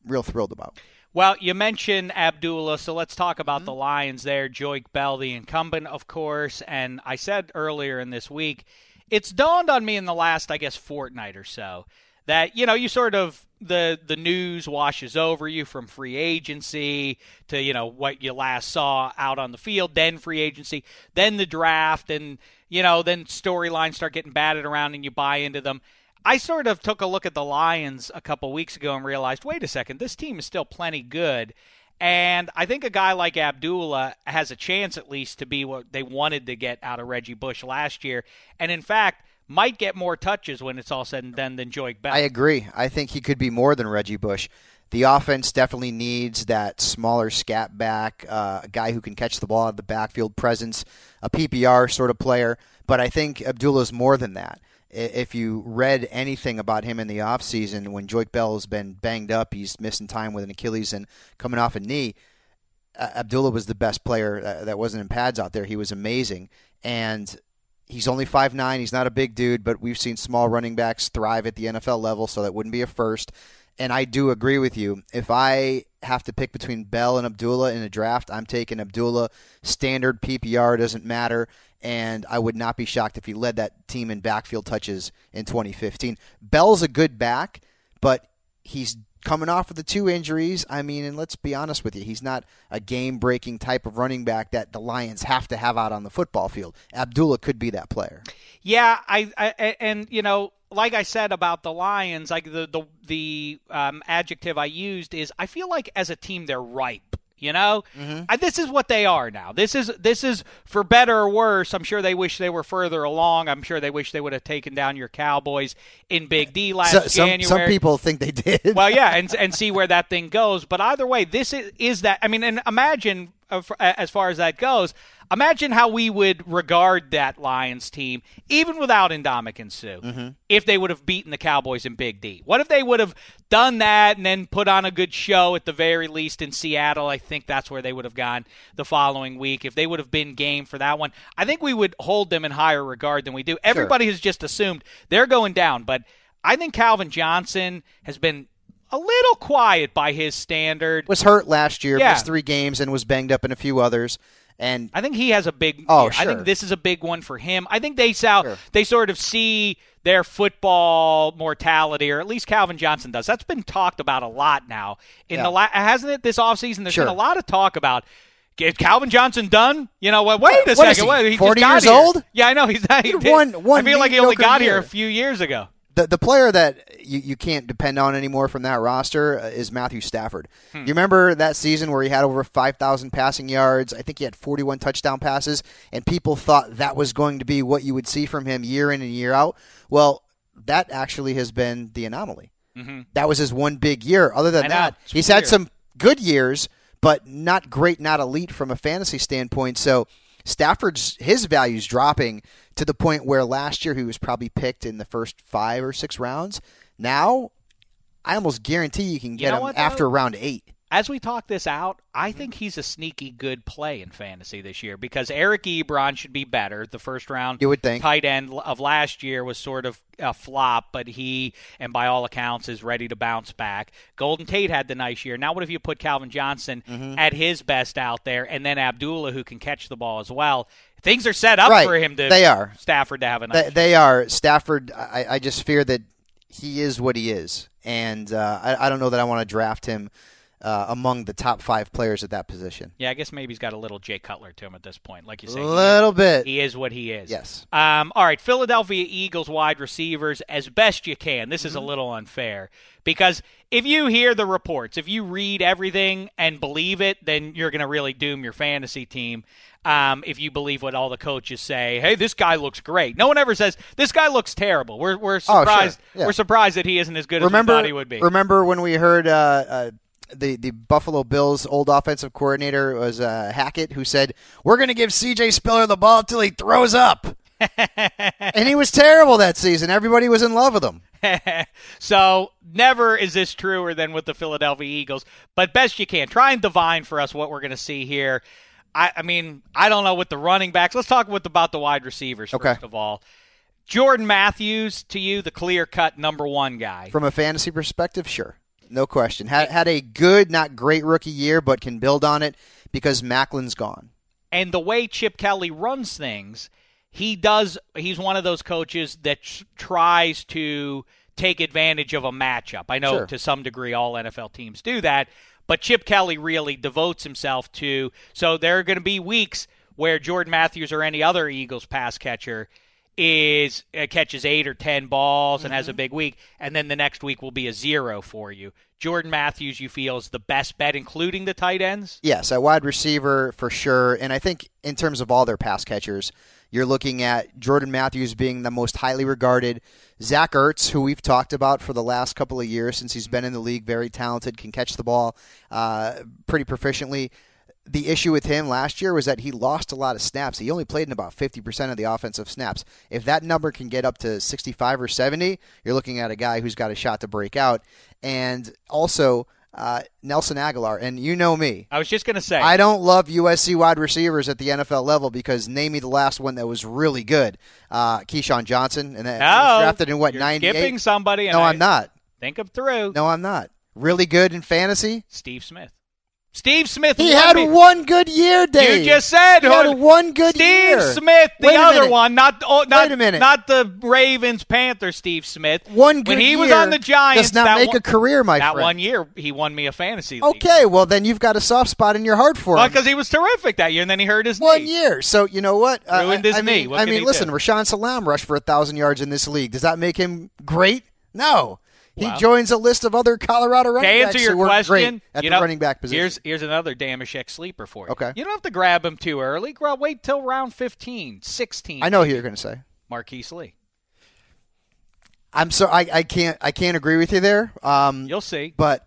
[SPEAKER 6] real thrilled about.
[SPEAKER 2] Well, you mentioned Abdullah, so let's talk about
[SPEAKER 6] Mm-hmm.
[SPEAKER 2] the Lions there. Joique Bell, the incumbent, of course. And I said earlier in this week, it's dawned on me in the last, I guess, fortnight or so that you know you sort of the the news washes over you from free agency to you know what you last saw out on the field, then free agency, then the draft, and you know then storylines start getting batted around and you buy into them. I sort of took a look at the Lions a couple weeks ago and realized, wait a second, this team is still plenty good. And I think a guy like Abdullah has a chance at least to be what they wanted to get out of Reggie Bush last year. And in fact, might get more touches when it's all said and done than Joique Bell.
[SPEAKER 6] I agree. I think he could be more than Reggie Bush. The offense definitely needs that smaller scat back, uh, a guy who can catch the ball out of the backfield presence, a PPR sort of player. But I think Abdullah's more than that. If you read anything about him in the offseason, when Joique Bell has been banged up, he's missing time with an Achilles and coming off a knee. Abdullah was the best player uh, that wasn't in pads out there. He was amazing. And he's only five nine. He's not a big dude, but we've seen small running backs thrive at the NFL level, so that wouldn't be a first. And I do agree with you. If I have to pick between Bell and Abdullah in a draft, I'm taking Abdullah. Standard PPR doesn't matter, and I would not be shocked if he led that team in backfield touches in 2015. Bell's a good back, but he's coming off of the two injuries. I mean, and let's be honest with you, he's not a game breaking type of running back that the Lions have to have out on the football field. Abdullah could be that player.
[SPEAKER 2] Yeah, I, I and you know like I said about the Lions, like the the the um, adjective I used is I feel like as a team they're ripe. You know, I, this is what they are now. This is this is for better or worse. I'm sure they wish they were further along. I'm sure they wish they would have taken down your Cowboys in Big D last
[SPEAKER 6] So, some
[SPEAKER 2] January.
[SPEAKER 6] some people think they did.
[SPEAKER 2] well, yeah, and and see where that thing goes. But either way, this is, is that. I mean, and imagine uh, as far as that goes. Imagine how we would regard that Lions team, even without Ndamukong Suh,
[SPEAKER 6] Mm-hmm.
[SPEAKER 2] if they would have beaten the Cowboys in Big D. What if they would have done that and then put on a good show at the very least in Seattle? I think that's where they would have gone the following week. If they would have been game for that one, I think we would hold them in higher regard than we do. Everybody has just assumed they're going down, but I think Calvin Johnson has been a little quiet by his standard.
[SPEAKER 6] was hurt last year,
[SPEAKER 2] Yeah.
[SPEAKER 6] missed three games, and was banged up in a few others. And
[SPEAKER 2] I think he has a big.
[SPEAKER 6] Oh,
[SPEAKER 2] year. I think this is a big one for him. I think they saw
[SPEAKER 6] Sure.
[SPEAKER 2] they sort of see their football mortality, or at least Calvin Johnson does. That's been talked about a lot now. In
[SPEAKER 6] Yeah.
[SPEAKER 2] the la- hasn't it this offseason? There's
[SPEAKER 6] Sure.
[SPEAKER 2] been a lot of talk about. Is Calvin Johnson done? You know what? Wait a
[SPEAKER 6] What is
[SPEAKER 2] second.
[SPEAKER 6] he,
[SPEAKER 2] Wait, he
[SPEAKER 6] 40
[SPEAKER 2] just got
[SPEAKER 6] years
[SPEAKER 2] here.
[SPEAKER 6] old?
[SPEAKER 2] Yeah, I know he's not.
[SPEAKER 6] He had one- one
[SPEAKER 2] I feel like he only got here a few years ago.
[SPEAKER 6] The the player that you, you can't depend on anymore from that roster uh, is Matthew Stafford.
[SPEAKER 2] Hmm.
[SPEAKER 6] You remember that season where he had over 5,000 passing yards? I think he had 41 touchdown passes, and people thought that was going to be what you would see from him year in and year out. Well, that actually has been the anomaly. That was his one big year. Other than
[SPEAKER 2] Mm-hmm.
[SPEAKER 6] That, he's had some good years, but not great, not elite from a fantasy standpoint. So Stafford's his value's dropping to the point where last year he was probably picked in the first five or six rounds. Now, I almost guarantee you can get
[SPEAKER 2] know
[SPEAKER 6] him
[SPEAKER 2] what,
[SPEAKER 6] after round eight.
[SPEAKER 2] As we talk this out, I think he's a sneaky good play in fantasy this year because Eric Ebron should be better. The first round
[SPEAKER 6] You would think.
[SPEAKER 2] tight end of last year was sort of a flop, but he, and by all accounts, is ready to bounce back. Golden Tate had the nice year. Now, what if you put Calvin Johnson
[SPEAKER 6] Mm-hmm.
[SPEAKER 2] at his best out there, and then Abdullah, who can catch the ball as well? Things are set up
[SPEAKER 6] Right.
[SPEAKER 2] for him to
[SPEAKER 6] They are.
[SPEAKER 2] Stafford to have a nice.
[SPEAKER 6] They, they are Stafford. I, I just fear that he is what he is, and uh, I, I don't know that I want to draft him uh, among the top five players at that position.
[SPEAKER 2] yeah, I guess maybe he's got a little Jay Cutler to him at this point, like you
[SPEAKER 6] A
[SPEAKER 2] say. he-
[SPEAKER 6] little bit.
[SPEAKER 2] He is what he is.
[SPEAKER 6] Yes.
[SPEAKER 2] Um, all right, Philadelphia Eagles wide receivers as best you can. This is a little unfair because if you hear the reports, if you read everything and believe it, then you're going to really doom your fantasy team. Um, if you believe what all the coaches say, hey, this guy looks great. No one ever says this guy looks terrible. We're we're
[SPEAKER 6] Oh, sure.
[SPEAKER 2] surprised.
[SPEAKER 6] Yeah.
[SPEAKER 2] We're surprised that he isn't as good
[SPEAKER 6] remember,
[SPEAKER 2] as we thought he would be.
[SPEAKER 6] remember when we heard uh, uh, the the Buffalo Bills old offensive coordinator was uh, Hackett, who said, "We're going to give C.J. Spiller the ball till he throws up," and he was terrible that season. Everybody was in love with him.
[SPEAKER 2] so never is this truer than with the Philadelphia Eagles, but best you can. Try and divine for us what we're going to see here. I, I mean, I don't know with the running backs. Let's talk with about the wide receivers
[SPEAKER 6] Okay.
[SPEAKER 2] first of all. Jordan Matthews to you, the clear cut number one guy.
[SPEAKER 6] From a fantasy perspective, sure, no question. Had had a good, not great rookie year, but can build on it because Maclin's gone.
[SPEAKER 2] and the way Chip Kelly runs things, he does. He's one of those coaches that tries to take advantage of a matchup. I know
[SPEAKER 6] Sure.
[SPEAKER 2] to some degree all NFL teams do that, but Chip Kelly really devotes himself to. So there are going to be weeks where Jordan Matthews or any other Eagles pass catcher is uh, catches eight or ten balls and has a big week, and then the next week will be a zero for you. Jordan Matthews, you feel is the best bet, including the tight ends.
[SPEAKER 6] Yes, a wide receiver for sure. And I think in terms of all their pass catchers, you're looking at Jordan Matthews being the most highly regarded. Zach Ertz, who we've talked about for the last couple of years since he's been in the league, very talented, can catch the ball uh, pretty proficiently. The issue with him last year was that he lost a lot of snaps. He only played in about 50% of the offensive snaps. If that number can get up to 65 or 70, you're looking at a guy who's got a shot to break out. And also, uh, Nelson Agholor. And you know me.
[SPEAKER 2] I was just going to say.
[SPEAKER 6] I don't love USC wide receivers at the NFL level because name me the last one that was really good. Uh, Keyshawn Johnson, and that he was drafted in what
[SPEAKER 2] you're
[SPEAKER 6] ninety
[SPEAKER 2] skipping somebody. and
[SPEAKER 6] No,
[SPEAKER 2] I-
[SPEAKER 6] I'm not.
[SPEAKER 2] Think them through.
[SPEAKER 6] No, I'm not. Really good in fantasy.
[SPEAKER 2] Steve Smith. Steve Smith.
[SPEAKER 6] He had
[SPEAKER 2] me-
[SPEAKER 6] one good year, Dave.
[SPEAKER 2] You just said
[SPEAKER 6] he had one good
[SPEAKER 2] Steve
[SPEAKER 6] year.
[SPEAKER 2] Smith, the other one, not oh, not
[SPEAKER 6] Wait a minute.
[SPEAKER 2] not the Ravens Panther Steve Smith.
[SPEAKER 6] One good
[SPEAKER 2] when he was on the Giants.
[SPEAKER 6] does not
[SPEAKER 2] that
[SPEAKER 6] make
[SPEAKER 2] one,
[SPEAKER 6] a career, my
[SPEAKER 2] that
[SPEAKER 6] friend.
[SPEAKER 2] one year he won me a fantasy. league.
[SPEAKER 6] Okay, well then you've got a soft spot in your heart for him.
[SPEAKER 2] because he was terrific that year, and then he hurt his knee.
[SPEAKER 6] One
[SPEAKER 2] knee.
[SPEAKER 6] year. So you know what? Uh,
[SPEAKER 2] Ruined
[SPEAKER 6] I,
[SPEAKER 2] his
[SPEAKER 6] I
[SPEAKER 2] knee.
[SPEAKER 6] mean, I mean, listen,
[SPEAKER 2] do?
[SPEAKER 6] Rashaan Salaam rushed for a thousand yards in this league. Does that make him great? No. He joins a list of other Colorado
[SPEAKER 2] To
[SPEAKER 6] running
[SPEAKER 2] answer
[SPEAKER 6] backs
[SPEAKER 2] your
[SPEAKER 6] who
[SPEAKER 2] question,
[SPEAKER 6] at
[SPEAKER 2] you
[SPEAKER 6] the
[SPEAKER 2] know,
[SPEAKER 6] running back position.
[SPEAKER 2] Here's here's another Dameshek sleeper for you.
[SPEAKER 6] Okay.
[SPEAKER 2] You don't have to grab him too early. Grab, wait till round 15, 16.
[SPEAKER 6] I know who you're going to say.
[SPEAKER 2] Marquise Lee.
[SPEAKER 6] I'm so I, I can't I can't agree with you there. Um,
[SPEAKER 2] You'll see.
[SPEAKER 6] but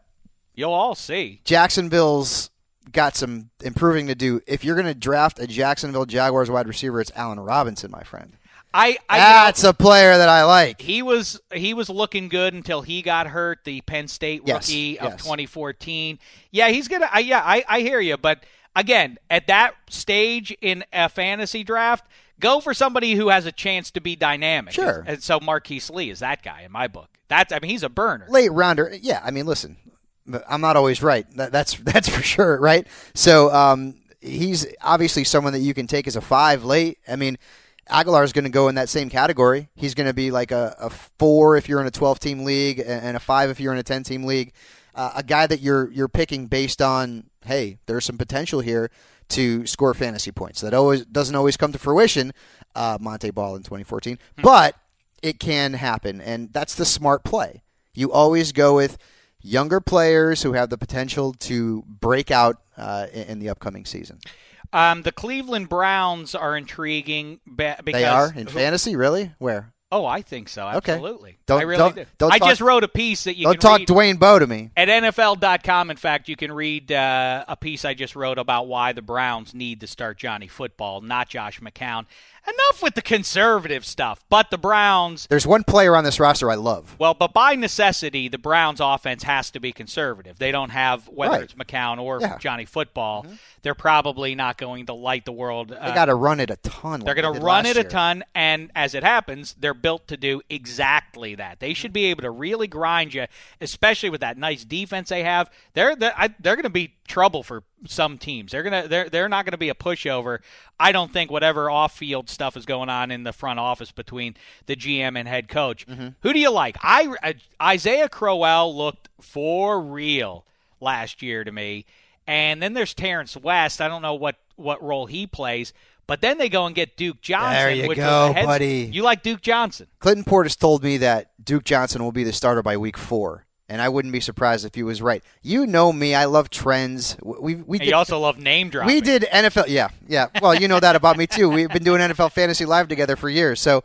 [SPEAKER 2] You'll all see.
[SPEAKER 6] Jacksonville's got some improving to do. If you're going to draft a Jacksonville Jaguars wide receiver, it's Allen Robinson, my friend.
[SPEAKER 2] I, I you know,
[SPEAKER 6] That's a player that I like.
[SPEAKER 2] he was he was looking good until he got hurt. The Penn State
[SPEAKER 6] Yes,
[SPEAKER 2] rookie of
[SPEAKER 6] yes.
[SPEAKER 2] 2014. Yeah, he's gonna. I, yeah, I, I hear you. But again, at that stage in a fantasy draft, go for somebody who has a chance to be dynamic.
[SPEAKER 6] Sure.
[SPEAKER 2] And so Marquise Lee is that guy in my book. That's I mean he's a burner.
[SPEAKER 6] late rounder. Yeah, I mean, listen, I'm not always right. That, that's that's for sure, right? So um, he's obviously someone that you can take as a five late. I mean, Agholor is going to go in that same category. He's going to be like a, a four if you're in a 12 team league, and a five if you're in a 10 team league. Uh, a guy that you're you're picking based on, hey, there's some potential here to score fantasy points. That always doesn't always come to fruition. Uh, Monte Ball in 2014, but it can happen, and that's the smart play. You always go with younger players who have the potential to break out uh, in, in the upcoming season.
[SPEAKER 2] Um, the Cleveland Browns are intriguing because
[SPEAKER 6] They are in fantasy, really? Where?
[SPEAKER 2] Oh, I think so.
[SPEAKER 6] Okay.
[SPEAKER 2] Absolutely.
[SPEAKER 6] Don't-
[SPEAKER 2] I really
[SPEAKER 6] don't-
[SPEAKER 2] do.
[SPEAKER 6] don't
[SPEAKER 2] I just wrote a piece that you
[SPEAKER 6] Don't
[SPEAKER 2] can
[SPEAKER 6] talk
[SPEAKER 2] read.
[SPEAKER 6] Dwayne Bowe to me.
[SPEAKER 2] At NFL.com, in fact, you can read uh, a piece I just wrote about why the Browns need to start Johnny Football, not Josh McCown. Enough with the conservative stuff. But the Browns,
[SPEAKER 6] There's one player on this roster I love.
[SPEAKER 2] well, but by necessity, the Browns' offense has to be conservative. They don't have, whether
[SPEAKER 6] Right.
[SPEAKER 2] it's McCown or
[SPEAKER 6] Yeah.
[SPEAKER 2] Johnny Football, they're probably not going to light the world.
[SPEAKER 6] They
[SPEAKER 2] uh,
[SPEAKER 6] got to run it a ton.
[SPEAKER 2] they're
[SPEAKER 6] like
[SPEAKER 2] going to
[SPEAKER 6] did
[SPEAKER 2] run it a ton, and as it happens, they're built to do exactly that. They should be able to really grind you, especially with that nice defense they have. They're they're, they're going to be trouble for some teams. They're gonna they're they're not going to be a pushover. I don't think whatever off-field stuff is going on in the front office between the GM and head coach.
[SPEAKER 6] Mm-hmm.
[SPEAKER 2] Who do you like? I Isaiah Crowell looked for real last year to me. And then there's Terrence West. I don't know what, what role he plays, but then they go and get Duke Johnson.
[SPEAKER 6] There you go,
[SPEAKER 2] heads-
[SPEAKER 6] buddy.
[SPEAKER 2] You like Duke Johnson?
[SPEAKER 6] Clinton Portis told me that Duke Johnson will be the starter by week four, and I wouldn't be surprised if he was right. You know me; I love trends. We we did,
[SPEAKER 2] you also love name dropping.
[SPEAKER 6] we did NFL. Yeah, yeah. Well, you know that about me too. We've been doing NFL Fantasy Live together for years. So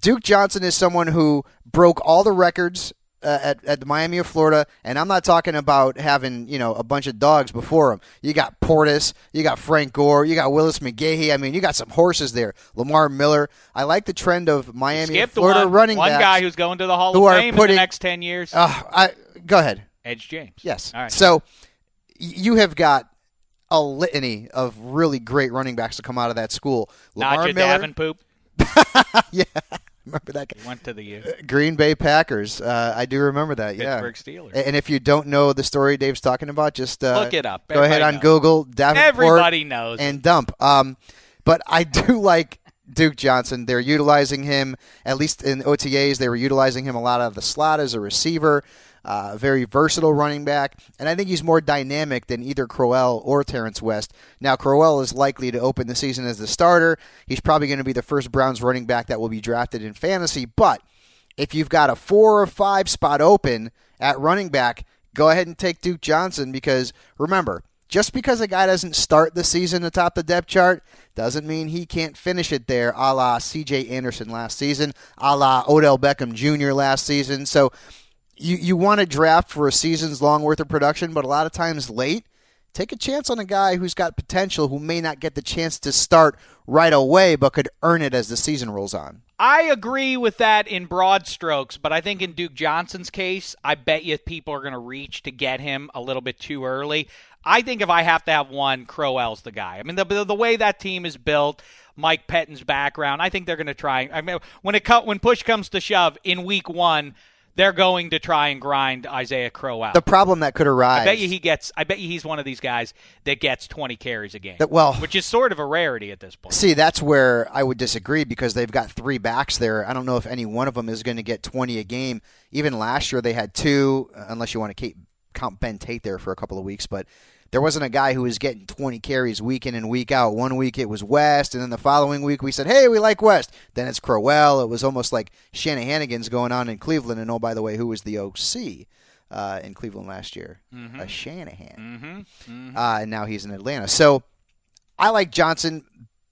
[SPEAKER 6] Duke Johnson is someone who broke all the records uh, at at the Miami of Florida, and I'm not talking about having you know a bunch of dogs before him. You got Portis, you got Frank Gore, you got Willis McGahee. I mean, you got some horses there. Lamar Miller. I like the trend of Miami
[SPEAKER 2] the
[SPEAKER 6] Florida
[SPEAKER 2] one,
[SPEAKER 6] running
[SPEAKER 2] one guy who's going to the Hall of Fame
[SPEAKER 6] putting-
[SPEAKER 2] in the next 10 years.
[SPEAKER 6] Uh, I go ahead.
[SPEAKER 2] Edge James.
[SPEAKER 6] Yes.
[SPEAKER 2] All right.
[SPEAKER 6] So you have got a litany of really great running backs to come out of that school. Lamar
[SPEAKER 2] Najee
[SPEAKER 6] Miller.
[SPEAKER 2] Davenpoop.
[SPEAKER 6] yeah, remember that guy.
[SPEAKER 2] He went to the uh,
[SPEAKER 6] Green Bay Packers. Uh, I do remember that. Yeah.
[SPEAKER 2] Pittsburgh Steelers.
[SPEAKER 6] And if you don't know the story Dave's talking about, just uh,
[SPEAKER 2] Look it up.
[SPEAKER 6] Go ahead on
[SPEAKER 2] knows.
[SPEAKER 6] Google. Davenport
[SPEAKER 2] Everybody knows.
[SPEAKER 6] and dump. Um, but I do like Duke Johnson. They're utilizing him at least in OTAs. They were utilizing him a lot out of the slot as a receiver. Uh, very versatile running back, and I think he's more dynamic than either Crowell or Terrence West. Now, Crowell is likely to open the season as the starter. He's probably going to be the first Browns running back that will be drafted in fantasy. But if you've got a four or five spot open at running back, go ahead and take Duke Johnson because remember, just because a guy doesn't start the season atop the depth chart doesn't mean he can't finish it there, a la CJ Anderson last season, a la Odell Beckham Jr. last season. So you, you want to draft for a season's long worth of production, but a lot of times late, take a chance on a guy who's got potential who may not get the chance to start right away, but could earn it as the season rolls on.
[SPEAKER 2] I agree with that in broad strokes, but I think in Duke Johnson's case, I bet you people are going to reach to get him a little bit too early. I think if I have to have one, Crowell's the guy. I mean, the the, way that team is built, Mike Pettine's background, I think they're going to try. I mean, when it when push comes to shove in week one, they're going to try and grind Isaiah Crow out.
[SPEAKER 6] The problem that could arise.
[SPEAKER 2] I bet you he gets. I bet you he's one of these guys that gets 20 carries a game.
[SPEAKER 6] That- well-
[SPEAKER 2] which is sort of a rarity at this point.
[SPEAKER 6] See, that's where I would disagree because they've got three backs there. I don't know if any one of them is going to get 20 a game. Even last year they had two, unless you want to keep, count Ben Tate there for a couple of weeks. But there wasn't a guy who was getting 20 carries week in and week out. One week it was West, and then the following week we said, hey, we like West. Then it's Crowell. It was almost like Shanahanigans going on in Cleveland. And oh, by the way, who was the OC? Uh, in Cleveland last year, a Shanahan, Uh, and now he's in Atlanta. So I like Johnson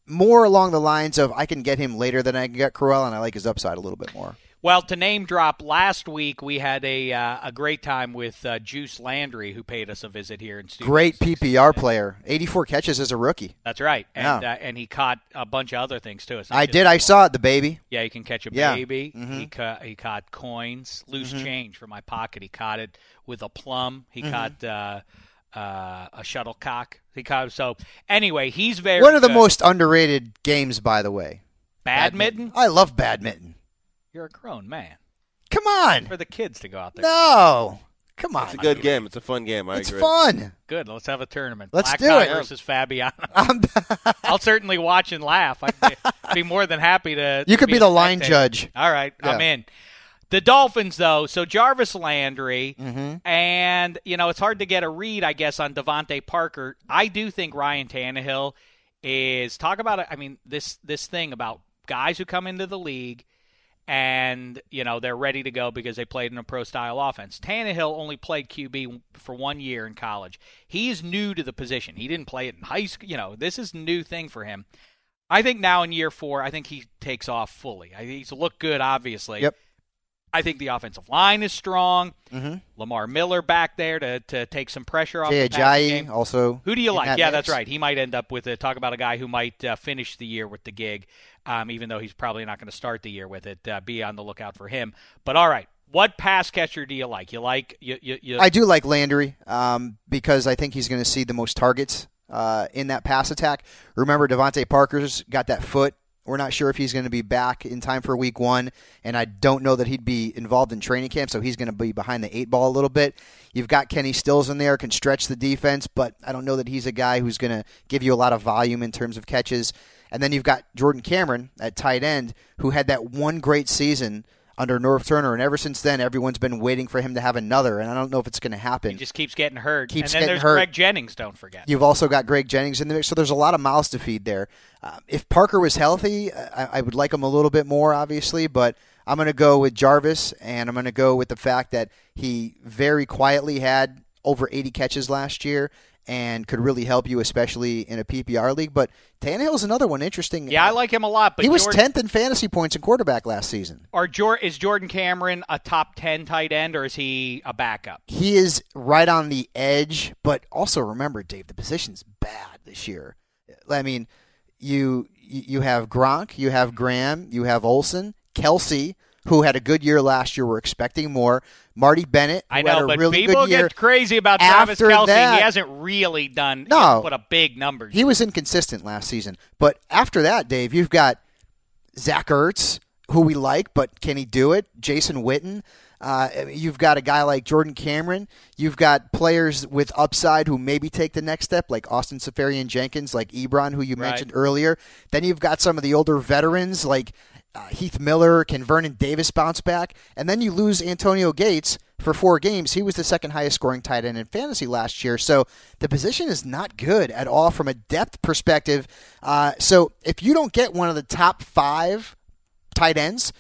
[SPEAKER 6] more along the lines of I can get him later than I can get Crowell, and I like his upside a little bit more.
[SPEAKER 2] Well, to name drop, last week we had a uh, a great time with uh, Juice Landry, who paid us a visit here in studio.
[SPEAKER 6] Great PPR player, 84 catches as a rookie.
[SPEAKER 2] That's right, and
[SPEAKER 6] Yeah.
[SPEAKER 2] uh, and he caught a bunch of other things too.
[SPEAKER 6] I did. I saw it, the baby.
[SPEAKER 2] Yeah, he can catch a
[SPEAKER 6] Yeah.
[SPEAKER 2] baby.
[SPEAKER 6] Mhm.
[SPEAKER 2] He caught he caught coins, loose
[SPEAKER 6] Mhm.
[SPEAKER 2] change from my pocket. He caught it with a plum. He
[SPEAKER 6] Mhm.
[SPEAKER 2] caught uh, uh, a shuttlecock. He caught so anyway. He's very
[SPEAKER 6] One of the
[SPEAKER 2] good.
[SPEAKER 6] most underrated games, by the way.
[SPEAKER 2] badminton.
[SPEAKER 6] I love badminton.
[SPEAKER 2] You're a grown man.
[SPEAKER 6] Come on.
[SPEAKER 2] For the kids to go out there.
[SPEAKER 6] No. Come on.
[SPEAKER 3] It's a good game. It's a fun game. I
[SPEAKER 6] It's
[SPEAKER 3] agree.
[SPEAKER 6] fun.
[SPEAKER 2] Good. Let's have a tournament.
[SPEAKER 6] Let's
[SPEAKER 2] Black
[SPEAKER 6] do
[SPEAKER 2] Tie
[SPEAKER 6] it.
[SPEAKER 2] versus Fabiano. I'll certainly watch and laugh. I'd be, be more than happy to.
[SPEAKER 6] You could
[SPEAKER 2] to
[SPEAKER 6] be the line
[SPEAKER 2] spectator.
[SPEAKER 6] judge.
[SPEAKER 2] All right, I'm in. The Dolphins, though, so Jarvis Landry,
[SPEAKER 6] Mhm.
[SPEAKER 2] and you know it's hard to get a read, I guess, on DeVante Parker. I do think Ryan Tannehill is talk about it. I mean, this this thing about guys who come into the league and you know they're ready to go because they played in a pro style offense. Tannehill only played QB for one year in college. He's new to the position. He didn't play it in high school. You know, this is a new thing for him. I think now in year four, I think he takes off fully. I, he's looked good, obviously.
[SPEAKER 6] Yep.
[SPEAKER 2] I think the offensive line is strong.
[SPEAKER 6] Mhm.
[SPEAKER 2] Lamar Miller back there to, to take some pressure off
[SPEAKER 6] Jay
[SPEAKER 2] the
[SPEAKER 6] Ajayi
[SPEAKER 2] game.
[SPEAKER 6] also.
[SPEAKER 2] Who do you like?
[SPEAKER 6] that
[SPEAKER 2] Yeah,
[SPEAKER 6] mix.
[SPEAKER 2] that's right. He might end up with a Talk about a guy who might uh, finish the year with the gig, um, even though he's probably not going to start the year with it. Uh, be on the lookout for him. But all right, what pass catcher do you like? You like you you, you
[SPEAKER 6] I do like Landry um, because I think he's going to see the most targets uh, in that pass attack. Remember, DeVante Parker's got that foot. We're not sure if he's going to be back in time for week one, and I don't know that he'd be involved in training camp, so he's going to be behind the eight ball a little bit. You've got Kenny Stills in there, can stretch the defense, but I don't know that he's a guy who's going to give you a lot of volume in terms of catches. And then you've got Jordan Cameron at tight end, who had that one great season under Norv Turner, and ever since then, everyone's been waiting for him to have another, and I don't know if it's going to happen.
[SPEAKER 2] he just keeps getting hurt.
[SPEAKER 6] Keeps
[SPEAKER 2] and then
[SPEAKER 6] getting
[SPEAKER 2] there's
[SPEAKER 6] hurt.
[SPEAKER 2] Greg Jennings. Don't forget.
[SPEAKER 6] You've also got Greg Jennings in the mix, so there's a lot of mouths to feed there. Uh, if Parker was healthy, I, I would like him a little bit more, obviously, but I'm going to go with Jarvis, and I'm going to go with the fact that he very quietly had over 80 catches last year and could really help you, especially in a PPR league. But Tannehill's another one interesting.
[SPEAKER 2] yeah, I like him a lot. But
[SPEAKER 6] he was 10th in fantasy points in quarterback last season.
[SPEAKER 2] Are Jor- is Jordan Cameron a top ten tight end or is he a backup?
[SPEAKER 6] he is right on the edge, but also remember, Dave, the position's bad this year. I mean, you you have Gronk, you have Graham, you have Olsen, Kelce, who had a good year last year. We're expecting more. Marty Bennett,
[SPEAKER 2] I
[SPEAKER 6] had
[SPEAKER 2] know,
[SPEAKER 6] a
[SPEAKER 2] but
[SPEAKER 6] really
[SPEAKER 2] people
[SPEAKER 6] good year.
[SPEAKER 2] get crazy about Travis
[SPEAKER 6] After
[SPEAKER 2] Kelce.
[SPEAKER 6] that-
[SPEAKER 2] he hasn't really done
[SPEAKER 6] No.
[SPEAKER 2] put a big number.
[SPEAKER 6] He was inconsistent last season, but after that, Dave, you've got Zach Ertz, who we like, but can he do it? Jason Witten. Uh, you've got a guy like Jordan Cameron. You've got players with upside who maybe take the next step, like Austin Seferian-Jenkins, like Ebron, who you
[SPEAKER 2] Right.
[SPEAKER 6] mentioned earlier. Then you've got some of the older veterans like uh, Heath Miller. Can Vernon Davis bounce back? And then you lose Antonio Gates for four games. He was the second highest scoring tight end in fantasy last year. So the position is not good at all from a depth perspective. Uh, so if you don't get one of the top five tight ends,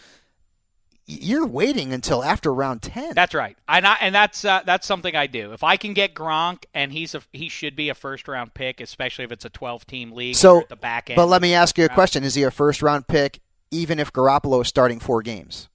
[SPEAKER 6] you're waiting until after round 10.
[SPEAKER 2] That's right, and I, and that's uh, that's something I do. If I can get Gronk, and he's a he should be a first round pick, especially if it's a twelve team league.
[SPEAKER 6] so,
[SPEAKER 2] at the back end.
[SPEAKER 6] but let me ask you a
[SPEAKER 2] round.
[SPEAKER 6] question. Is he a first round pick even if Garoppolo is starting four games?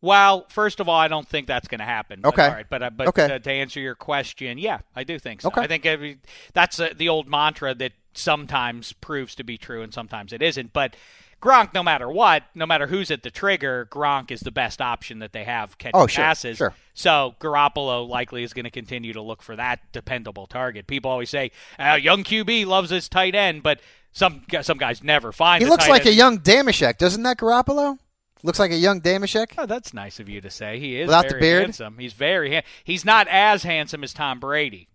[SPEAKER 2] Well, first of all, I don't think that's going to happen. But,
[SPEAKER 6] Okay.
[SPEAKER 2] all right, but uh, but
[SPEAKER 6] Okay.
[SPEAKER 2] uh, to answer your question, yeah, I do think so.
[SPEAKER 6] Okay.
[SPEAKER 2] I think every, that's uh, the old mantra that sometimes proves to be true and sometimes it isn't. But Gronk, no matter what, no matter who's at the trigger, Gronk is the best option that they have catching
[SPEAKER 6] Oh, sure,
[SPEAKER 2] passes.
[SPEAKER 6] sure.
[SPEAKER 2] So Garoppolo likely is going to continue to look for that dependable target. People always say, uh, "Young QB loves his tight end," but some some guys never find.
[SPEAKER 6] He
[SPEAKER 2] a
[SPEAKER 6] looks
[SPEAKER 2] tight
[SPEAKER 6] like a young Dameshek, doesn't that Garoppolo? Looks like a young Dameshek.
[SPEAKER 2] Oh, that's nice of you to say. He is
[SPEAKER 6] Without the
[SPEAKER 2] very
[SPEAKER 6] beard?
[SPEAKER 2] handsome. He's very ha- he's not as handsome as Tom Brady.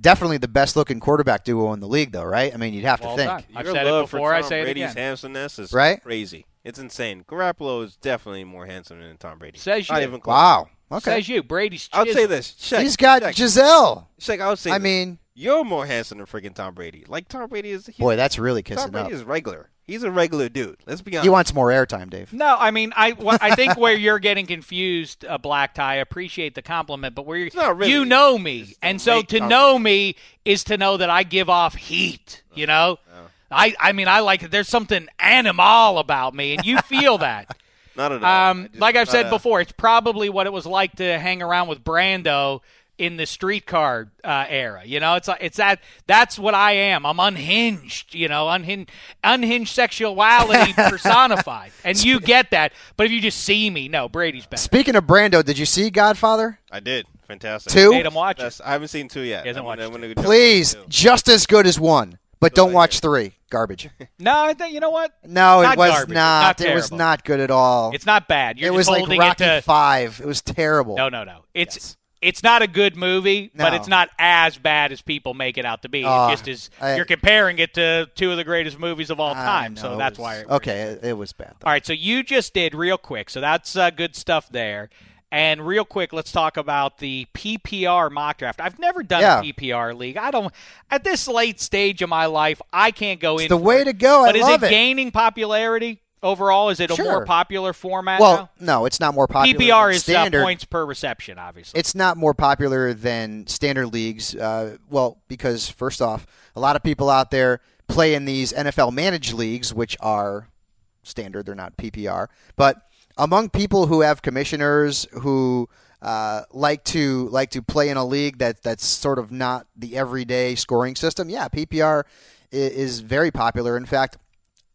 [SPEAKER 6] Definitely the best looking quarterback duo in the league, though, right? I mean, you'd have to think.
[SPEAKER 2] time. I've
[SPEAKER 3] Your
[SPEAKER 2] said it before,
[SPEAKER 3] For
[SPEAKER 2] I
[SPEAKER 3] Tom
[SPEAKER 2] say it
[SPEAKER 3] Brady's
[SPEAKER 2] again.
[SPEAKER 3] handsomeness is
[SPEAKER 6] Right?
[SPEAKER 3] crazy. It's insane. Garoppolo is definitely more handsome than Tom Brady.
[SPEAKER 2] Says
[SPEAKER 3] Not
[SPEAKER 2] you.
[SPEAKER 3] even close.
[SPEAKER 6] Wow. Okay.
[SPEAKER 2] Says you. Brady's.
[SPEAKER 3] I would say this. Check,
[SPEAKER 6] He's got
[SPEAKER 3] check,
[SPEAKER 6] Gisele.
[SPEAKER 3] check, I would say
[SPEAKER 6] I
[SPEAKER 3] this.
[SPEAKER 6] mean,
[SPEAKER 3] you're more handsome than freaking Tom Brady. Like Tom Brady is. he's-
[SPEAKER 6] boy, that's really kissing
[SPEAKER 3] Tom
[SPEAKER 6] kissing
[SPEAKER 3] Brady
[SPEAKER 6] up.
[SPEAKER 3] is regular. He's a regular dude. Let's be honest.
[SPEAKER 6] He wants more airtime, Dave.
[SPEAKER 2] No, I mean, I wha- I think where you're getting confused, uh, Black Tie. I appreciate the compliment, but where you're,
[SPEAKER 3] not really.
[SPEAKER 2] you know me,
[SPEAKER 3] It's
[SPEAKER 2] and so to
[SPEAKER 3] Tom
[SPEAKER 2] know me is to know that I give off heat. You know, I I mean, I like there's something animal about me, and you feel that.
[SPEAKER 3] Not at all.
[SPEAKER 2] Um,
[SPEAKER 3] just-
[SPEAKER 2] like I've said
[SPEAKER 3] uh,
[SPEAKER 2] before, it's probably what it was like to hang around with Brando in the streetcar uh, era. You know, it's like it's that that's what I am. I'm unhinged. You know, unhinged, unhinged sexuality personified, and you get that. But if you just see me, no, Brady's better.
[SPEAKER 6] Speaking of Brando, did you see Godfather?
[SPEAKER 3] I did. Fantastic.
[SPEAKER 6] Two?
[SPEAKER 2] Made him watch it.
[SPEAKER 3] I haven't seen two yet.
[SPEAKER 2] He hasn't
[SPEAKER 3] I'm
[SPEAKER 2] watched
[SPEAKER 3] gonna- I'm
[SPEAKER 2] two.
[SPEAKER 3] gonna
[SPEAKER 6] Please,
[SPEAKER 3] two.
[SPEAKER 6] just as good as one, but don't watch
[SPEAKER 3] it.
[SPEAKER 6] three. Garbage.
[SPEAKER 2] No, I think you know what?
[SPEAKER 6] No,
[SPEAKER 2] Not
[SPEAKER 6] it was
[SPEAKER 2] garbage.
[SPEAKER 6] not.
[SPEAKER 2] Not
[SPEAKER 6] it was not good at all.
[SPEAKER 2] It's not bad. You're
[SPEAKER 6] it was like
[SPEAKER 2] holding
[SPEAKER 6] Rocky
[SPEAKER 2] it to
[SPEAKER 6] Five. It was terrible.
[SPEAKER 2] no, no, no. It's.
[SPEAKER 6] Yes.
[SPEAKER 2] It's not a good movie, but it's not as bad as people make it out to be.
[SPEAKER 6] Uh,
[SPEAKER 2] it just
[SPEAKER 6] as
[SPEAKER 2] you're comparing it to two of the greatest movies of all time, so that's
[SPEAKER 6] was-
[SPEAKER 2] why. It
[SPEAKER 6] Okay, it, was bad.
[SPEAKER 2] All right, so you just did real quick. So that's uh, good stuff there. And real quick, let's talk about the PPR mock draft. I've never done
[SPEAKER 6] Yeah.
[SPEAKER 2] a PPR league. I don't. At this late stage of my life, I can't go
[SPEAKER 6] It's
[SPEAKER 2] in.
[SPEAKER 6] the way
[SPEAKER 2] it.
[SPEAKER 6] to go. I
[SPEAKER 2] But is it
[SPEAKER 6] it.
[SPEAKER 2] gaining popularity overall? Is it a
[SPEAKER 6] Sure.
[SPEAKER 2] more popular format
[SPEAKER 6] Well,
[SPEAKER 2] now?
[SPEAKER 6] no, it's not more popular.
[SPEAKER 2] PPR is uh,
[SPEAKER 6] standard.
[SPEAKER 2] points per reception, obviously.
[SPEAKER 6] It's not more popular than standard leagues. Uh, well, because first off, a lot of people out there play in these NFL managed leagues, which are standard. They're not PPR. But among people who have commissioners who uh, like to like to play in a league that that's sort of not the everyday scoring system, yeah, PPR i- is very popular. In fact.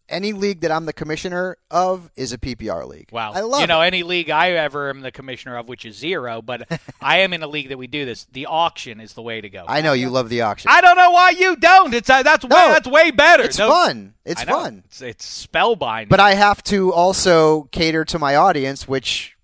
[SPEAKER 6] Any league that I'm the commissioner of is a PPR league.
[SPEAKER 2] Wow.
[SPEAKER 6] I love
[SPEAKER 2] you know,
[SPEAKER 6] it.
[SPEAKER 2] any league I ever am the commissioner of, which is zero, but I am in a league that we do this. The auction is the way to go.
[SPEAKER 6] I know you love the auction.
[SPEAKER 2] I don't know why you don't. It's uh, that's way,
[SPEAKER 6] No,
[SPEAKER 2] that's way better.
[SPEAKER 6] It's
[SPEAKER 2] No-
[SPEAKER 6] fun. It's fun.
[SPEAKER 2] It's, it's spellbinding.
[SPEAKER 6] But I have to also cater to my audience, which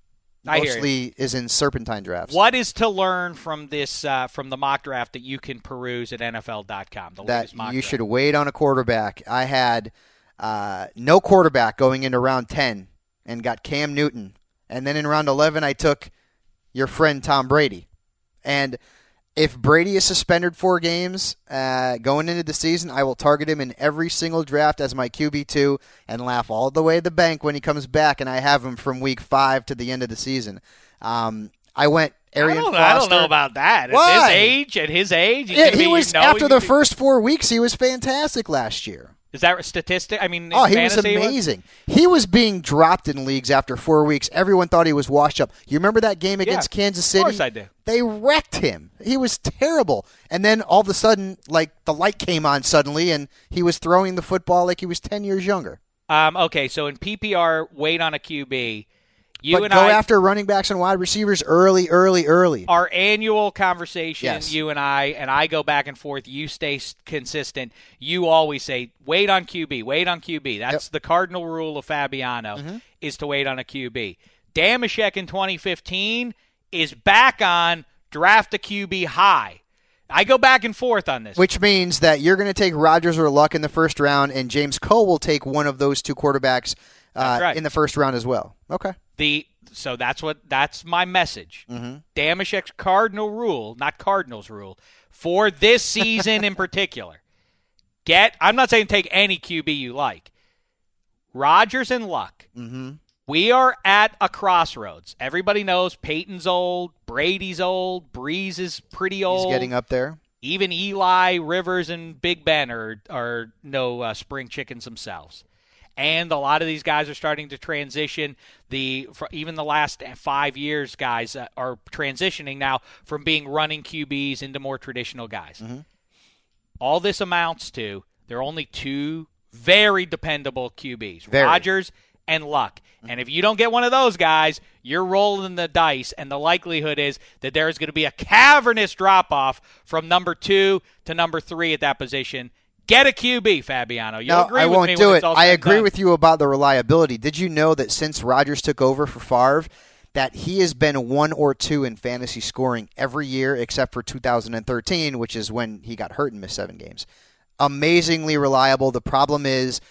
[SPEAKER 6] mostly is in serpentine drafts.
[SPEAKER 2] what is to learn from this uh, from the mock draft that you can peruse at NFL.com? The
[SPEAKER 6] that
[SPEAKER 2] mock
[SPEAKER 6] you
[SPEAKER 2] draft.
[SPEAKER 6] should wait on a quarterback. I had uh, no quarterback going into round 10 and got Cam Newton. And then in round 11, I took your friend Tom Brady. And if Brady is suspended four games uh, going into the season, I will target him in every single draft as my QB2 and laugh all the way to the bank when he comes back and I have him from week five to the end of the season. Um, I went
[SPEAKER 2] I
[SPEAKER 6] Arian
[SPEAKER 2] don't,
[SPEAKER 6] Foster.
[SPEAKER 2] I don't know about that. At
[SPEAKER 6] Why?
[SPEAKER 2] his age, at his age,
[SPEAKER 6] Yeah, he
[SPEAKER 2] be-
[SPEAKER 6] was after the first four weeks. He was fantastic last year.
[SPEAKER 2] Is that a statistic? I mean,
[SPEAKER 6] Oh, he was
[SPEAKER 2] what-
[SPEAKER 6] amazing. He was being dropped in leagues after four weeks. Everyone thought he was washed up. You remember that game against Kansas City?
[SPEAKER 2] Of course I do.
[SPEAKER 6] They wrecked him. He was terrible. And then all of a sudden, like the light came on suddenly, and he was throwing the football like he was ten years younger.
[SPEAKER 2] Um, okay, so in PPR, wait on a QB. You
[SPEAKER 6] but
[SPEAKER 2] and
[SPEAKER 6] go
[SPEAKER 2] I,
[SPEAKER 6] after running backs and wide receivers early, early, early.
[SPEAKER 2] our annual conversation,
[SPEAKER 6] Yes.
[SPEAKER 2] you and I, and I go back and forth. You stay consistent. You always say, wait on QB, wait on QB. That's the cardinal rule of Fabiano,
[SPEAKER 6] Mm-hmm.
[SPEAKER 2] is to wait on a QB. Dameshek in 2015 is back on draft a QB high. I go back and forth on this.
[SPEAKER 6] Which means that you're going to take Rodgers or Luck in the first round, and James Cole will take one of those two quarterbacks uh,
[SPEAKER 2] right.
[SPEAKER 6] in the first round as well. Okay.
[SPEAKER 2] The so that's what that's my message.
[SPEAKER 6] Mm-hmm.
[SPEAKER 2] Dameshek's cardinal rule, not Cardinals rule, for this season in particular. Get I'm not saying take any QB you like. Rodgers and Luck.
[SPEAKER 6] Mm-hmm.
[SPEAKER 2] We are at a crossroads. Everybody knows Peyton's old, Brady's old, Brees is pretty old.
[SPEAKER 6] He's getting up there.
[SPEAKER 2] Even Eli, Rivers, and Big Ben are are no uh, spring chickens themselves. And a lot of these guys are starting to transition. The even the last five years, guys uh, are transitioning now from being running QBs into more traditional guys. All this amounts to there are only two very dependable QBs:
[SPEAKER 6] Very.
[SPEAKER 2] Rodgers and Luck. And if you don't get one of those guys, you're rolling the dice, and the likelihood is that there is going to be a cavernous drop off from number two to number three at that position. Get a QB, Fabiano. You
[SPEAKER 6] no,
[SPEAKER 2] agree
[SPEAKER 6] I
[SPEAKER 2] with
[SPEAKER 6] won't
[SPEAKER 2] me
[SPEAKER 6] do it. I agree
[SPEAKER 2] done.
[SPEAKER 6] with you about the reliability. Did you know that since Rodgers took over for Favre, that he has been one or two in fantasy scoring every year except for 2013, which is when he got hurt and missed seven games. Amazingly reliable. The problem is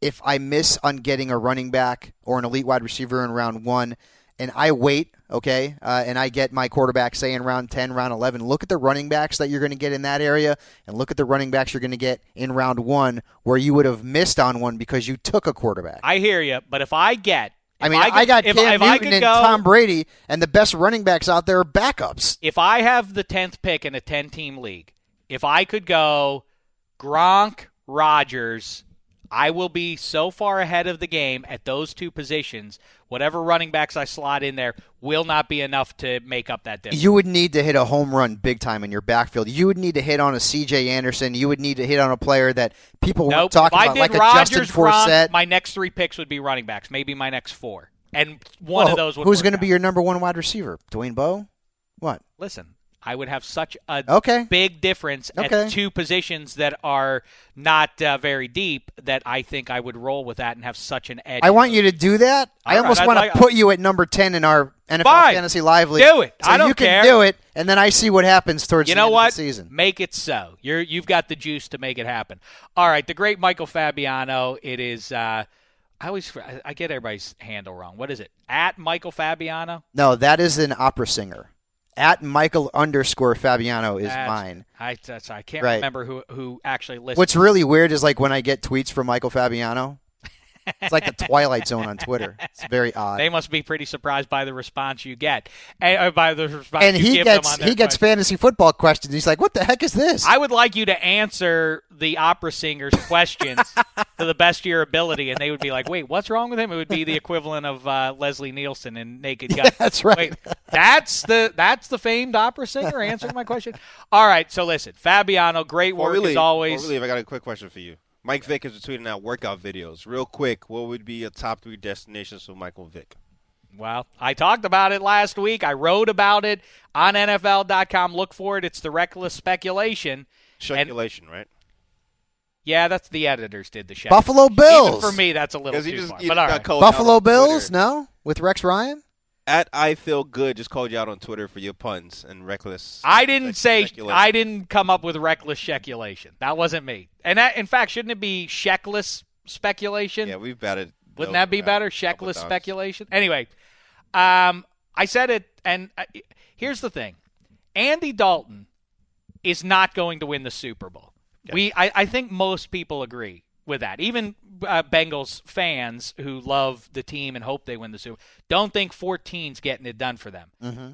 [SPEAKER 6] if I miss on getting a running back or an elite wide receiver in round one, and I wait, okay, uh, and I get my quarterback, say in round 10, round 11, look at the running backs that you're going to get in that area, and look at the running backs you're going to get in round one where you would have missed on one because you took a quarterback.
[SPEAKER 2] I hear you, but if I get,
[SPEAKER 6] I mean,
[SPEAKER 2] I,
[SPEAKER 6] I,
[SPEAKER 2] could-
[SPEAKER 6] got
[SPEAKER 2] if,
[SPEAKER 6] Cam
[SPEAKER 2] if I
[SPEAKER 6] Newton and Tom Brady, and the best running backs out there are backups.
[SPEAKER 2] if I have the tenth pick in a ten-team league, if I could go Gronk, Rodgers, I will be so far ahead of the game at those two positions. Whatever running backs I slot in there will not be enough to make up that difference.
[SPEAKER 6] You would need to hit a home run big time in your backfield. You would need to hit on a C.J. Anderson. You would need to hit on a player that people
[SPEAKER 2] nope.
[SPEAKER 6] weren't talking about, like a Justin Forsett.
[SPEAKER 2] my next three picks would be running backs. Maybe my next four, and one
[SPEAKER 6] Well,
[SPEAKER 2] of those would.
[SPEAKER 6] Who's going to be your number one wide receiver? Dwayne Bowe? What?
[SPEAKER 2] Listen, I would have such a
[SPEAKER 6] Okay.
[SPEAKER 2] big difference
[SPEAKER 6] Okay.
[SPEAKER 2] at two positions that are not uh, very deep that I think I would roll with that and have such an edge.
[SPEAKER 6] I want you to do that. I
[SPEAKER 2] All right,
[SPEAKER 6] almost
[SPEAKER 2] I'd
[SPEAKER 6] want
[SPEAKER 2] like-
[SPEAKER 6] to put you at number 10 in our NFL
[SPEAKER 2] Fine.
[SPEAKER 6] Fantasy Live League.
[SPEAKER 2] Do it.
[SPEAKER 6] So
[SPEAKER 2] I don't
[SPEAKER 6] you can
[SPEAKER 2] care.
[SPEAKER 6] do it, and then I see what happens towards
[SPEAKER 2] You
[SPEAKER 6] the
[SPEAKER 2] know
[SPEAKER 6] end
[SPEAKER 2] what?
[SPEAKER 6] of the season.
[SPEAKER 2] Make it so. You're you've got the juice to make it happen. All right, the great Michael Fabiano. It is. Uh, I always I- I get everybody's handle wrong. What is it? At Michael Fabiano.
[SPEAKER 6] No, that is an opera singer. At Michael underscore Fabiano is
[SPEAKER 2] That's-
[SPEAKER 6] mine.
[SPEAKER 2] I I can't
[SPEAKER 6] Right.
[SPEAKER 2] remember who who actually listens.
[SPEAKER 6] What's really weird is like when I get tweets from Michael Fabiano. It's like the Twilight Zone on Twitter. It's very odd.
[SPEAKER 2] They must be pretty surprised by the response you get, and uh, by the response
[SPEAKER 6] and
[SPEAKER 2] you
[SPEAKER 6] he
[SPEAKER 2] give them
[SPEAKER 6] gets
[SPEAKER 2] on
[SPEAKER 6] he gets
[SPEAKER 2] question.
[SPEAKER 6] fantasy football questions. He's like, "What the heck is this?"
[SPEAKER 2] I would like you to answer the opera singer's questions to the best of your ability, and they would be like, "Wait, what's wrong with him?" It would be the equivalent of uh, Leslie Nielsen in Naked Gun.
[SPEAKER 6] that's right.
[SPEAKER 2] Wait, that's the that's the famed opera singer answering my question. All right, so listen, Fabiano, great
[SPEAKER 3] Well,
[SPEAKER 2] work
[SPEAKER 3] really,
[SPEAKER 2] as always.
[SPEAKER 3] well, really, I got a quick question for you. Mike Vick is tweeting out workout videos. Real quick, what would be a top three destinations for Michael Vick?
[SPEAKER 2] Well, I talked about it last week. I wrote about it on NFL.com. Look for it. It's the reckless speculation.
[SPEAKER 3] Speculation, right?
[SPEAKER 2] Yeah, that's the editors did the show.
[SPEAKER 6] Buffalo
[SPEAKER 2] Even
[SPEAKER 6] Bills.
[SPEAKER 2] for me, that's a little too
[SPEAKER 3] just,
[SPEAKER 2] far. But
[SPEAKER 3] just
[SPEAKER 2] all
[SPEAKER 3] got
[SPEAKER 2] right.
[SPEAKER 3] called out
[SPEAKER 6] Buffalo Bills? No, with Rex Ryan.
[SPEAKER 3] At I feel good just called you out on Twitter for your puns and reckless.
[SPEAKER 2] I didn't say
[SPEAKER 3] speculation.
[SPEAKER 2] I didn't come up with reckless speculation. That wasn't me. And that, in fact, shouldn't it be sheckless speculation?
[SPEAKER 3] Yeah, we've batted.
[SPEAKER 2] Wouldn't that be better? Sheckless speculation. Anyway, um, I said it, and uh, here's the thing: Andy Dalton is not going to win the Super Bowl. We, I, I think most people agree with that. Even uh, Bengals fans who love the team and hope they win the Super, don't think 14's getting it done for them.
[SPEAKER 6] Mm-hmm.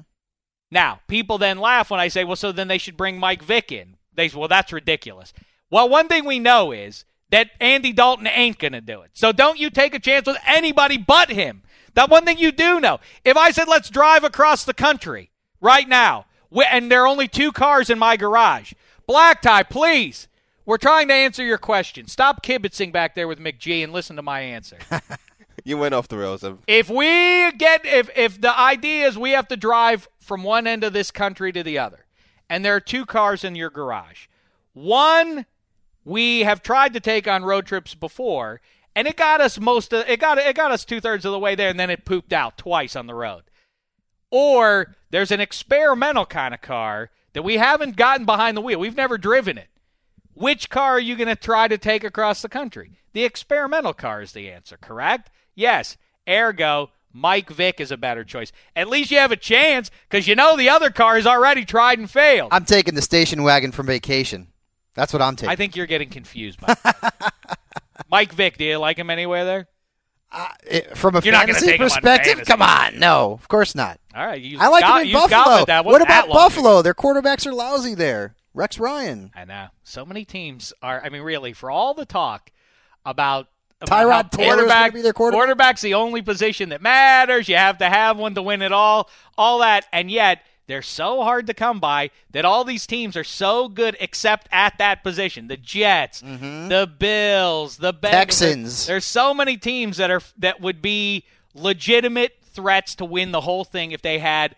[SPEAKER 2] Now, people then laugh when I say, well, so then they should bring Mike Vick in. They say, well, that's ridiculous. Well, one thing we know is that Andy Dalton ain't going to do it. So don't you take a chance with anybody but him. That one thing you do know. If I said, let's drive across the country right now, and there are only two cars in my garage, Black Tie, please. We're trying to answer your question. Stop kibitzing back there with McGee and listen to my answer.
[SPEAKER 3] You went off the rails.
[SPEAKER 2] If we get if if the idea is we have to drive from one end of this country to the other, and there are two cars in your garage, one we have tried to take on road trips before, and it got us most of it got it got us two thirds of the way there, and then it pooped out twice on the road. Or there's an experimental kind of car that we haven't gotten behind the wheel. We've never driven it. Which car are you going to try to take across the country? The experimental car is the answer, correct? Yes. Ergo, Mike Vick is a better choice. At least you have a chance because you know the other car is already tried and failed.
[SPEAKER 6] I'm taking the station wagon from vacation. That's what I'm taking.
[SPEAKER 2] I think you're getting confused by that. Mike Vick, do you like him anywhere there?
[SPEAKER 6] Uh, it- from a
[SPEAKER 2] You're
[SPEAKER 6] fantasy
[SPEAKER 2] on
[SPEAKER 6] perspective,
[SPEAKER 2] fantasy.
[SPEAKER 6] come on, no, of course not.
[SPEAKER 2] All right, you
[SPEAKER 6] I like
[SPEAKER 2] got,
[SPEAKER 6] him in Buffalo.
[SPEAKER 2] That.
[SPEAKER 6] What about. Buffalo? Their quarterbacks are lousy there. Rex Ryan.
[SPEAKER 2] I know. So many teams are. I mean, really, for all the talk about.
[SPEAKER 6] Tyrod
[SPEAKER 2] quarterback,
[SPEAKER 6] be their quarterback?
[SPEAKER 2] quarterback's the only position that matters. You have to have one to win it all. All that, and yet they're so hard to come by that all these teams are so good, except at that position. The Jets, the Bills, the Bengals.
[SPEAKER 6] Mm-hmm. Texans.
[SPEAKER 2] There's so many teams that are that would be legitimate threats to win the whole thing if they had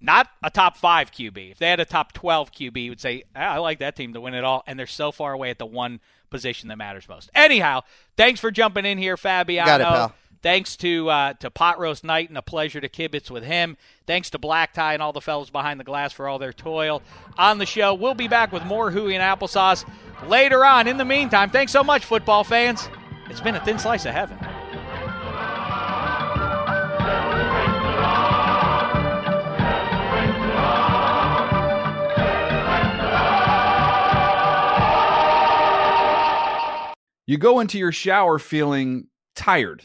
[SPEAKER 2] Not a top five QB. If they had a top 12 QB, you would say, ah, I like that team to win it all. And they're so far away at the one position that matters most. Anyhow, thanks for jumping in here, Fabiano.
[SPEAKER 6] Got it, pal.
[SPEAKER 2] Thanks to uh, to Pot Roast Night and a pleasure to kibitz with him. Thanks to Black Tie and all the fellows behind the glass for all their toil on the show. We'll be back with more Hooey and Applesauce later on. In the meantime, thanks so much, football fans. It's been a thin slice of heaven.
[SPEAKER 7] You go into your shower feeling tired,